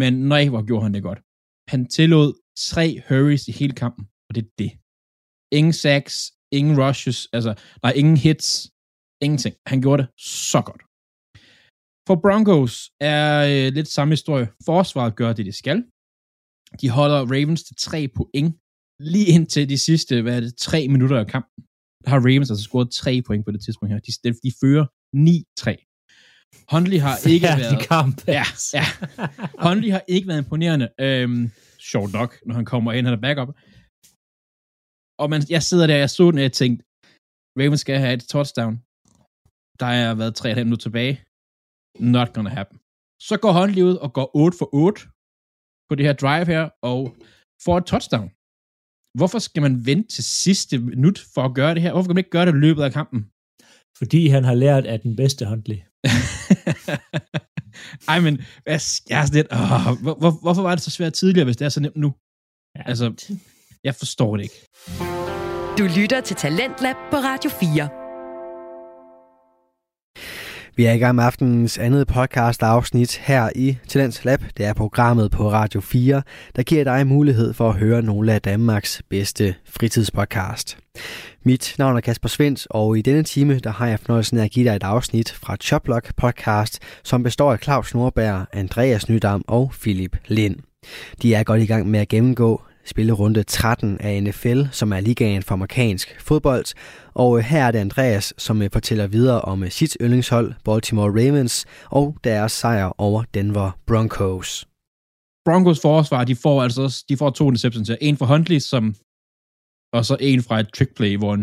men nej, hvor gjorde han det godt. Han tillod tre hurries i hele kampen, og det er det. Ingen sacks, ingen rushes, altså, nej, ingen hits, ingenting. Han gjorde det så godt. For Broncos er øh, lidt samme historie. Forsvaret gør det, de skal. De holder Ravens til tre point lige indtil de sidste, hvad er det, tre minutter af kampen. Der har Ravens altså scoret tre point på det tidspunkt her. De, de, fører 9-3. Hundley har ikke Færdig været... kamp. Ja, ja. Hundley har ikke været imponerende. Øhm, sjovt nok, når han kommer ind, han er backup. Og man, jeg sidder der, jeg så den, og jeg tænkte, Ravens skal have et touchdown. Der er været 3,5 minutter tilbage. Not gonna happen. Så går Hundley ud og går 8 for 8 på det her drive her, og får et touchdown. Hvorfor skal man vente til sidste minut for at gøre det her? Hvorfor kan man ikke gøre det i løbet af kampen? Fordi han har lært af den bedste Huntley. Ej, men hvad, jeg er sådan lidt, åh, hvor, hvor, hvorfor var det så svært tidligere, hvis det er så nemt nu? Ja. Altså, jeg forstår det ikke. Du lytter til Talentlab på Radio 4. Vi er i gang med aftenens andet podcast afsnit her i Talents Lab. Det er programmet på Radio 4, der giver dig mulighed for at høre nogle af Danmarks bedste fritidspodcast. Mit navn er Kasper Svens, og i denne time der har jeg fornøjelsen af at give dig et afsnit fra Choplock podcast, som består af Claus Nordberg, Andreas Nydam og Philip Lind. De er godt i gang med at gennemgå spillerunde 13 af NFL, som er ligaen for amerikansk fodbold. Og øh, her er det Andreas, som øh, fortæller videre om øh, sit yndlingshold, Baltimore Ravens, og deres sejr over Denver Broncos. Broncos forsvar, de får altså de får to interceptions her. En fra Huntley, som, og så en fra et trick play, hvor en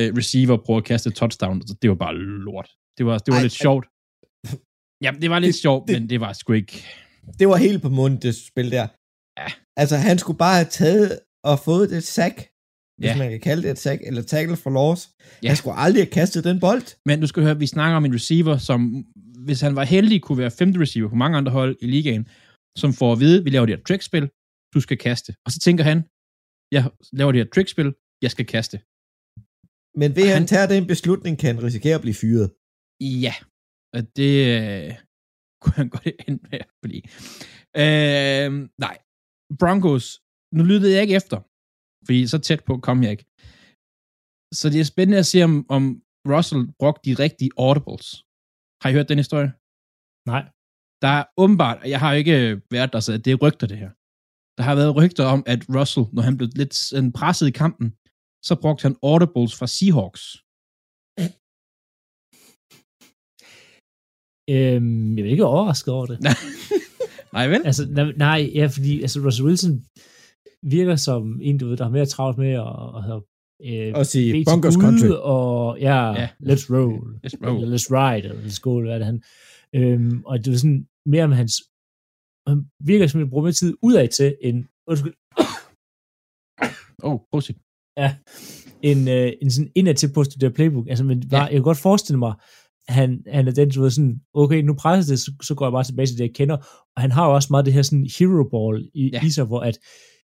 uh, receiver prøver at kaste et touchdown. Altså, det var bare lort. Det var, det var Ej, lidt sjovt. Ja, det var lidt Det- sjovt, det- men det var sgu ikke... Det var helt på munden, det spil der. Ja. Altså, han skulle bare have taget og fået det sack, hvis Ja. man kan kalde det et sack, eller tackle for loss. Ja. Han skulle aldrig have kastet den bold. Men du skal høre, vi snakker om en receiver, som hvis han var heldig, kunne være femte receiver på mange andre hold i ligaen, som får at vide, vi laver det her trickspil, du skal kaste. Og så tænker han, jeg laver det her trickspil, jeg skal kaste. Men ved at han Han- tager den beslutning, kan han risikere at blive fyret. Ja, og det øh, kunne han godt ende med at blive. Øh, nej, Broncos, nu lyttede jeg ikke efter, fordi så tæt på kom jeg ikke. Så det er spændende at se, om, om Russell brugte de rigtige audibles. Har I hørt den historie? Nej. Der er åbenbart, jeg har ikke været der, så det er rygter det her. Der har været rygter om, at Russell, når han blev lidt presset i kampen, så brugte han audibles fra Seahawks. Øhm, jeg er ikke overrasket over det. Nej, vel? Altså, nej, nej, ja, fordi altså, Russell Wilson virker som en, du ved, der har mere travlt med at, at, at Og sige Gud, Country. Og ja, Ja. let's roll. Let's roll. Eller let's ride, eller let's go, eller hvad er det han. Øhm, og det var sådan mere med hans, han virker som, at bruger mere tid udad til, end, undskyld, Åh, oh. Ja, en, øh, en sådan indad til på at studere playbook. Altså, men bare, ja. jeg kan godt forestille mig, han, han er den, du ved, sådan, okay, nu presser det, så, så går jeg bare tilbage til det, jeg kender. Og han har jo også meget det her sådan hero ball i, Ja. i sig, hvor at,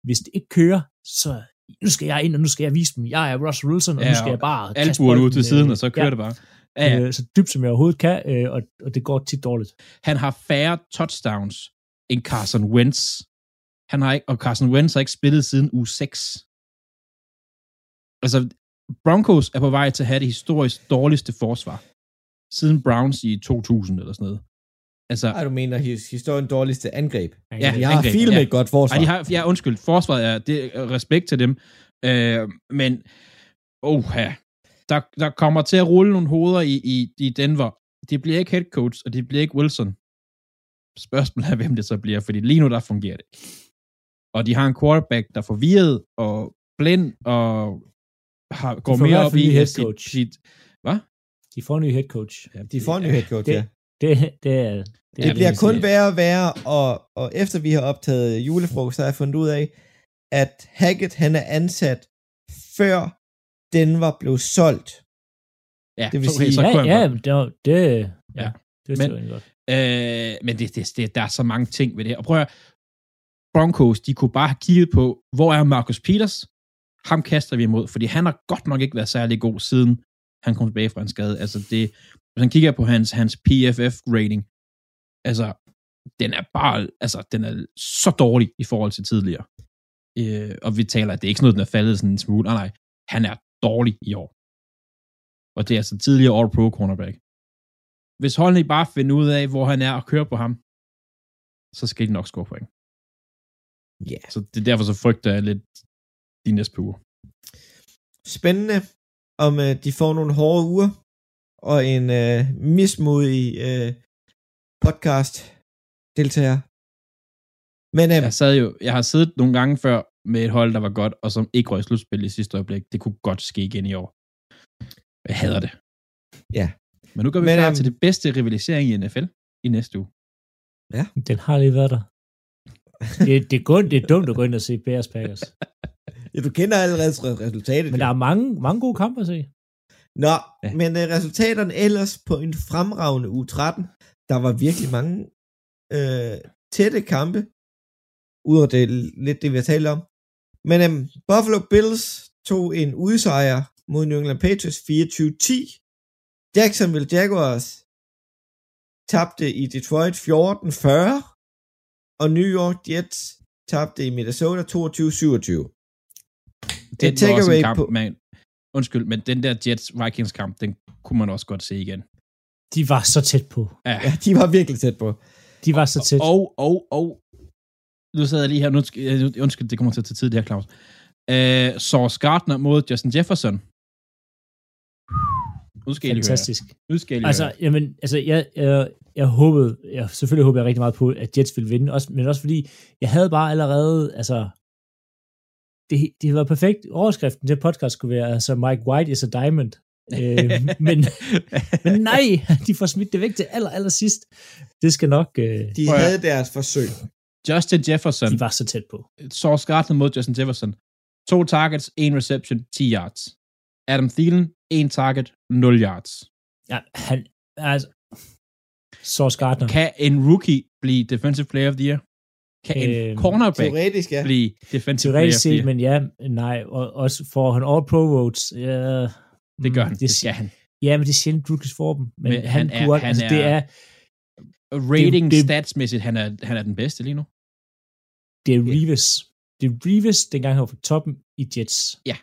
hvis det ikke kører, så nu skal jeg ind, og nu skal jeg vise dem, jeg er Russell Wilson, og Ja, nu skal og jeg bare Albuerne ud til siden, og så kører ja, det bare. Ja, ja. Øh, så dybt som jeg overhovedet kan, øh, og, og det går tit dårligt. Han har færre touchdowns end Carson Wentz. Han har ikke, og Carson Wentz har ikke spillet siden uge 6. Altså, Broncos er på vej til at have det historisk dårligste forsvar. Siden Browns i 2000 eller sådan noget. Altså, Ej, du mener his- historien dårligste angreb. Ja, De har angreb, filmet ja. et godt forsvar. Ej, de har, ja, undskyld, forsvaret er, det er respekt til dem, øh, men, oh ja, der, der kommer til at rulle nogle hoveder i, i, i Denver. Det bliver ikke head coach, og det bliver ikke Wilson. Spørgsmålet er, hvem det så bliver, fordi lige nu, der fungerer det. Og de har en quarterback, der er forvirret og blind, og har, går mere op i sit, coach. sit, hvad? De får en ny head coach. Ja, De får en ny head coach, det, ja. Det, det er... Det, Det er bliver kun værre og værre, og, og efter vi har optaget julefrokost, så har jeg fundet ud af, at Hackett han er ansat før Denver blev solgt. Ja, Det vil så, okay, sige- så Ja, ja, det, var- det, ja, Ja. det Men- men, godt. Øh, men det, det, det, der er så mange ting ved det her. Og prøv at høre, Broncos, de kunne bare have kigget på, hvor er Marcus Peters? Ham kaster vi imod, fordi han har godt nok ikke været særlig god, siden han kom tilbage fra en skade. Altså det, hvis man kigger på hans, hans PFF-rating, altså den er bare, altså den er så dårlig i forhold til tidligere. Øh, og vi taler, at det er ikke sådan noget, den er faldet sådan en smule. Nej, nej, han er dårlig i år. Og det er altså tidligere All-Pro cornerback. Hvis holdene bare finder ud af, hvor han er og kører på ham, så skal de nok score point. Ja. Så det er derfor, så frygter jeg lidt de næste par uger. Spændende, om uh, de får nogle hårde uger, og en uh, mismodig uh, podcast deltager. Men um, Jeg, sad jo, jeg har siddet nogle gange før med et hold, der var godt, og som ikke røg i slutspil i sidste øjeblik. Det kunne godt ske igen i år. Jeg hader det. Ja. Men nu går vi Men, klar øhm, til det bedste rivalisering i NFL i næste uge. Den har lige været der. Det, det, er kun, det er dumt at gå ind og se Bears Packers. Du kender allerede re- resultatet. Men der er mange, mange gode kampe at se. Nå, Ja. men uh, resultaterne ellers på en fremragende u 13, der var virkelig mange øh, tætte kampe, udover det lidt det, vi har talt om. Men um, Buffalo Bills tog en udsejr mod New England Patriots 24-10. Jacksonville Jaguars tabte i Detroit 14-40, og New York Jets tabte i Minnesota 22-27. Den Et var også takeaway en kamp, på- man, undskyld, men den der Jets-Vikings kamp, den kunne man også godt se igen. De var så tæt på. Ja. Ja, de var virkelig tæt på. De var så tæt. Og, og, og, nu sidder jeg lige her, nu, øh, undskyld, det kommer til at tage tid, det her, Claus. Uh, Sauce Gardner mod Justin Jefferson. Nu skal. Fantastisk. Nu skal Altså, høre. jamen, altså, jeg, jeg, jeg håbede, jeg, selvfølgelig håbede jeg rigtig meget på, at Jets ville vinde, også, men også fordi, jeg havde bare allerede, altså, det, det var perfekt. Overskriften til podcast skulle være, altså, Mike White is a diamond. øh, men, men nej, de får smidt det væk til aller, aller sidst. Det skal nok, øh, De havde deres forsøg. Justin Jefferson, de var så tæt på. Sauce Gardner mod Justin Jefferson. To targets, en reception, 10 yards. Adam Thielen, en target, 0 yards. Ja, han, altså, Sauce Gardner. Kan en rookie blive defensive player of the year? Kan en Øhm, cornerback Teoretisk, ja. blive defensive Teoretisk set, men ja, nej, og også får han all pro votes. Ja, Det gør han, det, det skal han. Ja, men det er sjældent, rookies får dem. Men, Men han, han han er- kunne, han altså, det er- er, Rating det- statsmæssigt, han er, han er den bedste lige nu. det er Reeves. Det er Reeves, dengang han var på toppen i Jets. Ja.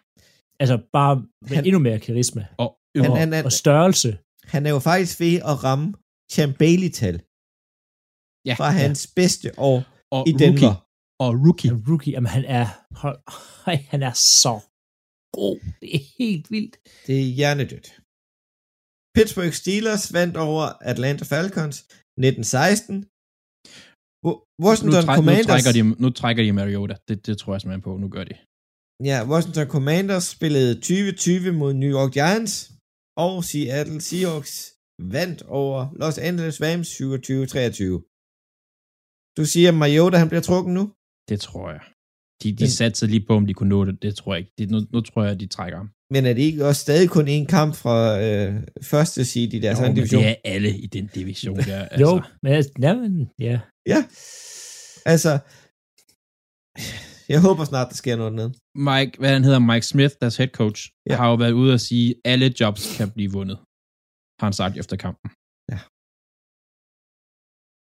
Altså bare med Han- endnu mere karisma Og Han- og, han er- og størrelse. Han er jo faktisk ved at ramme Champ Bailey-tal ja, fra hans bedste år og i Denver. Rookie, og rookie. En rookie, jamen han er, hold, han er så god. Det er helt vildt. Det er hjernedødt. Pittsburgh Steelers vandt over Atlanta Falcons 1916. Wo- Nu, Washington træk, nu, Commanders, trækker de, nu trækker de Mariota. Det, det tror jeg simpelthen på. Nu gør de. ja, Washington Commanders spillede 2020 mod New York Giants, og Seattle Seahawks vandt over Los Angeles Rams 27-23. Du siger, at Mariota han bliver trukket nu? Det tror jeg. De, de Men- satte sig lige på, om de kunne nå det. Det tror jeg ikke. Det, nu, nu tror jeg, at de trækker ham. Men er det ikke også stadig kun én kamp fra øh, første seed i deres jo, men division? det er alle i den division der. Altså. Jo, men altså, jamen, ja. Ja. Altså, jeg håber snart, der sker noget ned. Mike, hvad han hedder, Mike Smith, deres head coach, Ja. ja. har jo været ude at sige, at alle jobs kan blive vundet. Har han sagt efter kampen.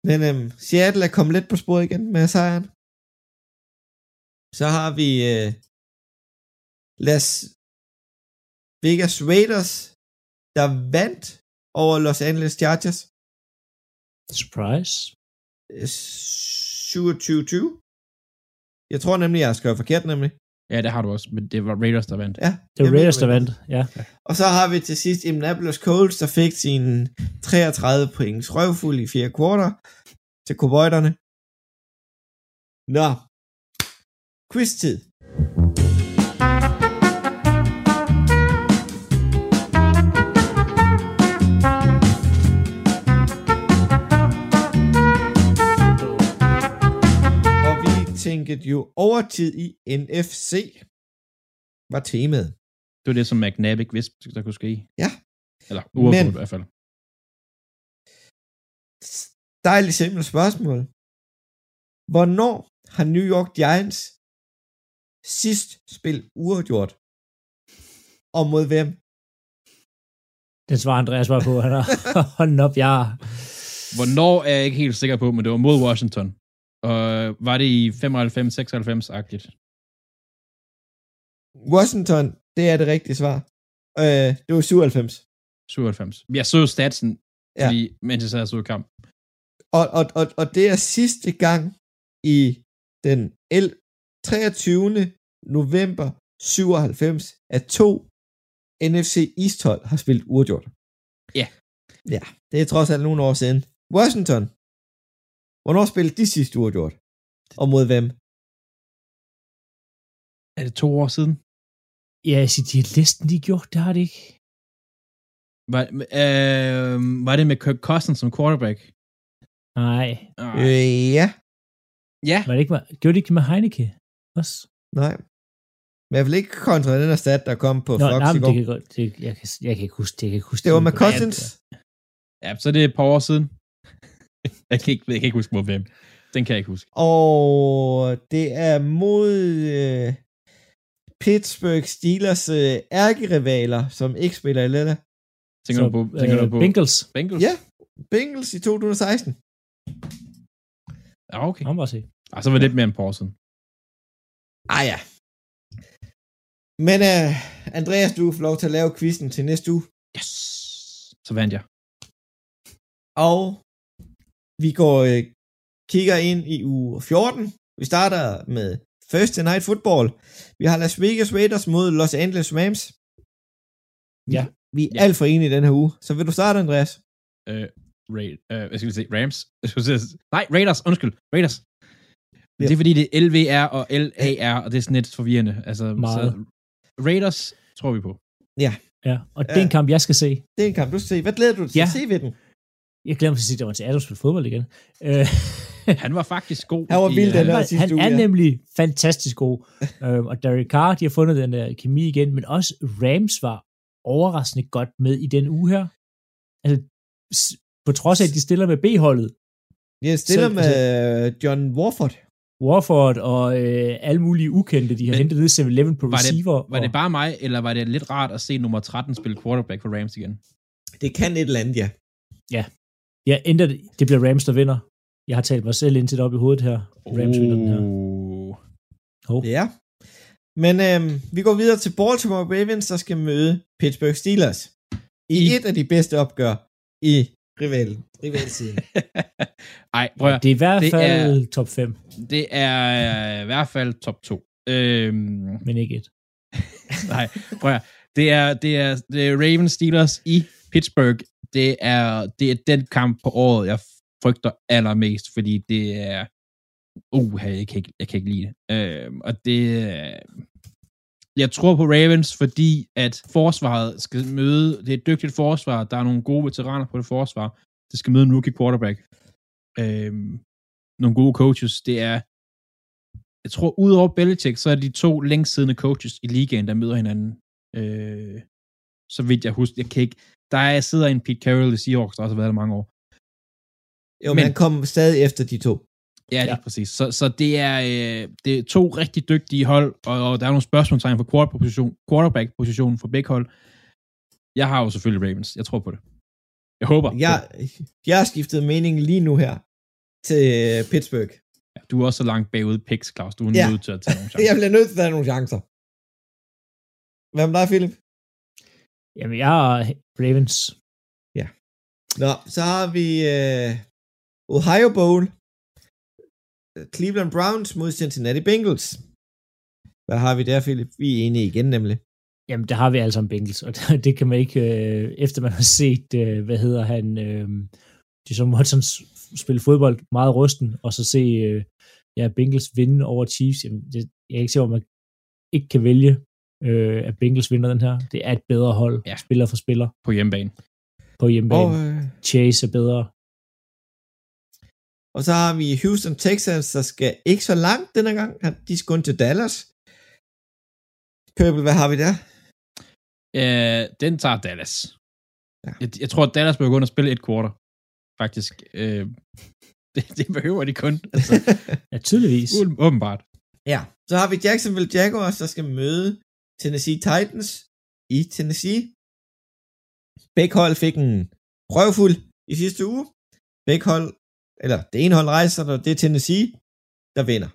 Men øhm, Seattle er kommet lidt på sporet igen med sejren. Så har vi øh, Las Vegas Raiders, der vandt over Los Angeles Chargers Surprise. øh, 27-20. Jeg tror nemlig, jeg har skrevet forkert nemlig. Ja, det har du også, men det var Raiders, der vandt. Ja, Det var Raiders, der vandt. Ja. Og så har vi til sidst Indianapolis Colts, der fik sin 33 points røvfuld i fjerde kvartal til kobojderne. Nå. Quiz-tid. Tænkte jo overtid i NFC, var temaet. Det var det, som McNabb ikke vidste, der kunne ske. Ja. Eller uafgjort Men- i hvert fald. Dejligt simpelt spørgsmål. Hvornår har New York Giants sidst spillet uafgjort? Og mod hvem? Den svarer Andreas bare på. Han har hånden op, jeg Hvornår er jeg ikke helt sikker på, men det var mod Washington. Og var det i 95-96-agtigt? Washington, det er det rigtige svar. Øh, det var 97. 97. Jeg så statsen, Ja. fordi, mens jeg sad og så kamp. Og, og, og, og det er sidste gang i den el 23. november 97, at to NFC East hold har spillet uafgjort. Ja. Ja, det er trods alt nogle år siden. Washington. Hvornår spillede de sidste uafgjort? Og mod hvem? Er det to år siden? Ja, jeg siger, de har næsten lige gjort, det har de ikke. Var, øh, var det med Kirk Cousins som quarterback? Nej. Øh, ja. Ja, var det ikke med, gjorde de ikke med Heineke også? Nej. Men jeg vil ikke kontra den her stat, der kom på Nå, Fox nej, i går. det kan godt, det, jeg, kan, jeg kan ikke huske det. Jeg kan ikke huske Det var med Ja, Cousins. ja, så det er et par år siden. jeg, kan ikke, jeg kan ikke huske mod hvem. Den kan jeg ikke huske. Og det er mod øh, Pittsburgh Steelers øh, ærkerivaler, som ikke spiller i Lilla. Tænker Så, du på, tænker øh, du på Bengals. Bengals? Ja, Bengals i 2016. Ja, okay. Han var se. Ah, så var det lidt mere end siden. Ah ja. Men øh, Andreas, du får lov til at lave quizzen til næste uge. Yes! Så vandt jeg. Og vi går øh, kigger ind i uge 14. Vi starter med Thursday Night Football. Vi har Las Vegas Raiders mod Los Angeles Rams. Vi, Ja. Vi er Ja. alt for enige i den her uge. Så vil du starte, Andreas? Øh, Raid, øh, hvad skal vi sige? Rams? Nej, Raiders, undskyld. Raiders. Ja. Det er fordi, det er LVR og LAR, og det er sådan lidt forvirrende. Altså, Meget. Så Raiders tror vi på. Ja, og det er en Ja. kamp, jeg skal se. Det er en kamp, du skal se. Hvad glæder du dig til Ja. at se ved den? Jeg glemmer til at sige, at der var til Adams spille fodbold igen. Øh, Han var faktisk god. Han var i, vild, øh, den han, der var, sidste han uge, er ja. nemlig fantastisk god. øhm, og Derek Carr, de har fundet den der kemi igen, men også Rams var overraskende godt med i den uge her. Altså, på trods af, at de stiller med B-holdet, Jeg stiller Så- med øh, John Warford. Warford og øh, alle mulige ukendte, de har Men hentet ned 7-Eleven på var det- receiver. Var og, det bare mig, eller var det lidt rart at se nummer 13 spille quarterback for Rams igen? Det kan et eller andet, ja. Ja, ændrer det. Det bliver Rams, der vinder. Jeg har talt mig selv ind til det op i hovedet her. Rams vinder den her. Oh. Ja. Men øhm, vi går videre til Baltimore Ravens, der skal møde Pittsburgh Steelers. I, I- et af de bedste opgør i rival, rivalsiden. Ej, prøv at, Det er i hvert det fald top 5, det er øh, i hvert fald top 2. Øhm, men ikke et. nej, prøv at, det er, det er, det er Ravens Steelers i Pittsburgh. Det er, det er den kamp på året, jeg frygter allermest, fordi det er, uh, jeg kan ikke, jeg kan ikke lide det. Øh, og det, øh, jeg tror på Ravens, fordi at forsvaret skal møde, det er et dygtigt forsvar, der er nogle gode veteraner på det forsvar, det skal møde en rookie quarterback. Øh, nogle gode coaches, det er, jeg tror, udover Belichick, så er de to længst siddende coaches i ligaen, der møder hinanden. Øh, så vidt jeg husker, jeg kan ikke, der er, sidder en Pete Carroll i Seahawks, der også har været der mange år. Jo, men, Men- han kom stadig efter de to. Ja, lige ja. præcis. Så, så det, er, øh, det er to rigtig dygtige hold, og, og der er nogle spørgsmålstegn for quarterback-position, quarterback-positionen for begge hold. Jeg har jo selvfølgelig Ravens. Jeg tror på det. Jeg håber. Jeg, jeg har skiftet mening lige nu her til øh, Pittsburgh. Ja, du er også så langt bagud i picks, Claus. Du er Ja. nødt til at tage nogle Jeg chancer. bliver nødt til at have nogle chancer. Hvad med dig, Philip? Jamen, jeg er Ravens. Nå, så har vi øh, Ohio Bowl. Cleveland Browns mod Cincinnati Bengals. Hvad har vi der, Philip? Vi er enige igen, nemlig. Jamen, der har vi alle sammen Bengals, og det kan man ikke, øh, efter man har set, øh, hvad hedder han, øh, Jason Watson s- spille fodbold meget rusten, og så se øh, ja, Bengals vinde over Chiefs. Jamen, det, jeg er ikke sikker, om man ikke kan vælge, øh, at Bengals vinder den her. Det er et bedre hold, Ja. spiller for spiller På hjemmebane. på hjemmebane. Og øh, Chase er bedre. Og så har vi Houston Texans, der skal ikke så langt denne gang. De skal kun til Dallas. Pøbel, hvad har vi der? Øh, den tager Dallas. Ja. Jeg, jeg tror, at Dallas bør gå og spille et quarter. Faktisk. Øh, det, det behøver de kun. Altså, Ja, tydeligvis. uden- åbenbart. Ja, så har vi Jacksonville Jaguars, der skal møde Tennessee Titans i Tennessee. Begge hold fik en røvfuld i sidste uge. Begge hold, eller det ene hold rejser, og det er Tennessee, der vinder.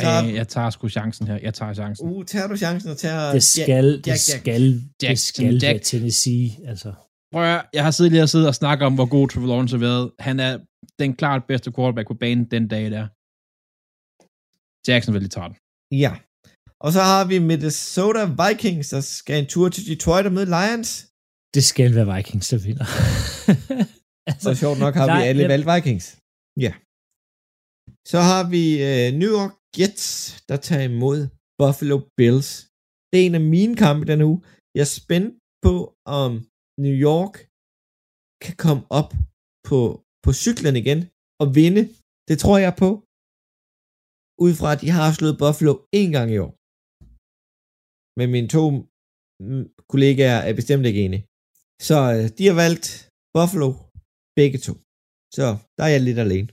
Så, Ej, jeg tager sgu chancen her. Jeg tager chancen. uh, tager du chancen og tager... Det skal, det Jack, Jack. skal, det skal Jack. være Tennessee, altså. Prøv at, jeg har siddet lige og siddet og snakket om, hvor god Trevor Lawrence har været. Han er den klart bedste quarterback på banen den dag der. Jackson vil lige tage den. Ja. Og så har vi Minnesota Vikings, der skal en tur til Detroit og møde Lions. Det skal være Vikings, der vinder. altså, Så sjovt nok har vi nej, alle jeg- valgt Vikings. Ja. Så har vi øh, New York Jets, der tager imod Buffalo Bills. Det er en af mine kampe denne uge. Jeg er spændt på, om New York kan komme op på, på cyklen igen og vinde. Det tror jeg på. Ud fra, at de har slået Buffalo en gang i år. Men mine to mm, kollegaer er bestemt ikke enige. Så øh, de har valgt Buffalo begge to. Så der er jeg lidt alene.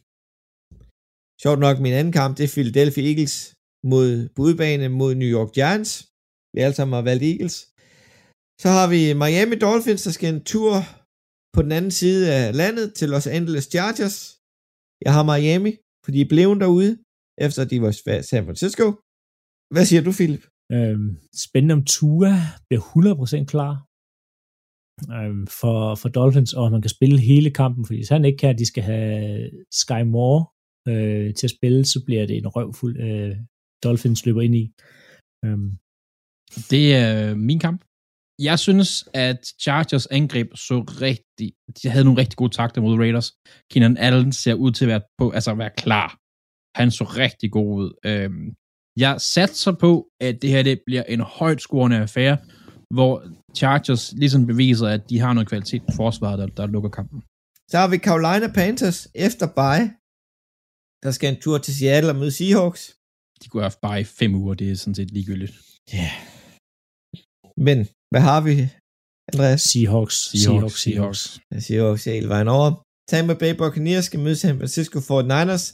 Sjovt nok, min anden kamp, det er Philadelphia Eagles mod budbane mod New York Giants. Vi alle sammen har valgt Eagles. Så har vi Miami Dolphins, der skal en tur på den anden side af landet til Los Angeles Chargers. Jeg har Miami, fordi de er blevet derude, efter de var i San Francisco. Hvad siger du, Philip? Øhm, spændende om Tua bliver 100% klar øhm, for, for Dolphins, og man kan spille hele kampen, fordi hvis han ikke kan, at de skal have Sky Moore øh, til at spille, så bliver det en røvfuld øh, Dolphins løber ind i. Øhm, Det er min kamp. Jeg synes, at Chargers angreb så rigtig... De havde nogle rigtig gode takter mod Raiders. Keenan Allen ser ud til at være, på, altså at være klar. Han så rigtig god ud. Øhm, jeg satser på, at det her det bliver en højt scorende affære, hvor Chargers ligesom beviser, at de har noget kvalitet på forsvaret, der, der lukker kampen. Så har vi Carolina Panthers efter bye. Der skal en tur til Seattle og møde Seahawks. De kunne have haft bare i fem uger, det er sådan set ligegyldigt. Ja. Men hvad har vi, Andreas? Seahawks, Seahawks, Seahawks. Jeg siger også hele vejen over. Tampa Bay Buccaneers skal møde San Francisco 49ers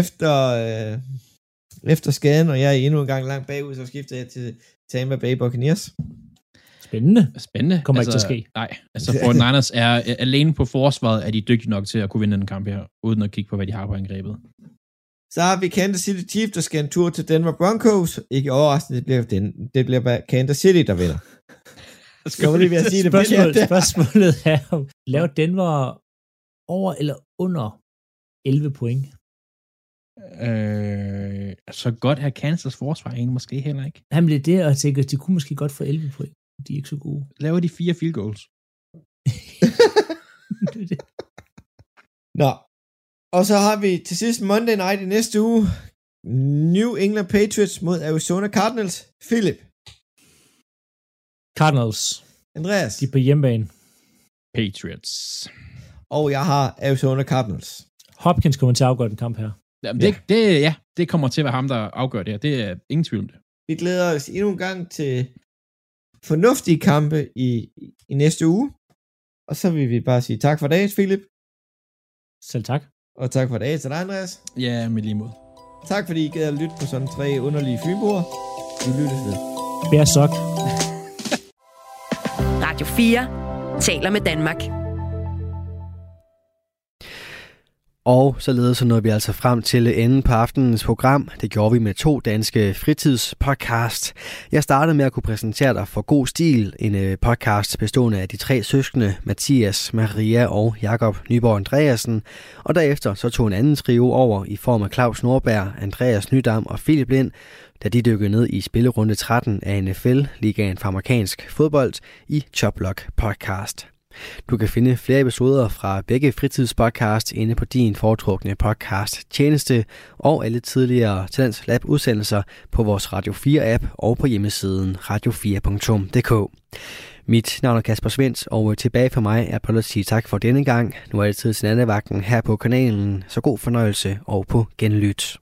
efter, øh, efter skaden, og jeg er endnu en gang langt bagud, så skifter jeg til Tampa Bay Buccaneers. Spændende. Spændende. Kommer ikke til at ske. Nej, altså 49ers er er alene på forsvaret, er de dygtige nok til at kunne vinde den kamp her, uden at kigge på, hvad de har på angrebet. Så har vi Kansas City Chiefs, der skal en tur til Denver Broncos. Ikke overraskende, det bliver, den, det bliver bare Kansas City, der vinder. Skal vi lige ved at sige det? Spørgsmål, det- spørgsmålet er, om laver Denver over eller under 11 point? Øh, så godt her Kansas forsvar egentlig måske heller ikke. Han blev det, og tænker, de kunne måske godt få 11 point. De er ikke så gode. Laver de fire field goals? Det er det. Nå. Og så har vi til sidst Monday Night i næste uge. New England Patriots mod Arizona Cardinals. Philip. Cardinals, Andreas. de er på hjemmebane. Patriots. Og jeg har Arizona Cardinals. Hopkins kommer til at afgøre den kamp her. Jamen, det, det, ja, det kommer til at være ham, der afgør det her. Det er ingen tvivl om det. Vi glæder os endnu en gang til fornuftige kampe i, i næste uge. Og så vil vi bare sige tak for dagen, Philip. Selv tak. Og tak for dagen til dig, Andreas. Ja, med lige mod. Tak fordi I gad at lytte på sådan tre underlige fynboer. Vi lyttes ved. Bær sok. Radio 4 taler med Danmark. Og således så nåede vi altså frem til enden på aftenens program. Det gjorde vi med to danske fritidspodcast. Jeg startede med at kunne præsentere dig for God Stil, en øh, podcast bestående af de tre søskende, Mathias, Maria og Jakob Nyborg Andreasen. Og derefter så tog en anden trio over i form af Claus Nordberg, Andreas Nydam og Philip Lind, da de dykkede ned i spillerunde 13 af NFL, ligaen for amerikansk fodbold, i Choplock podcast. Du kan finde flere episoder fra begge fritidspodcast inde på din foretrukne podcast tjeneste og alle tidligere Talents Lab udsendelser på vores Radio 4 app og på hjemmesiden radio4.dk. Mit navn er Kasper Svens, og tilbage for mig er på at sige tak for denne gang. Nu er det tid til vagten her på kanalen, så god fornøjelse og på genlyt.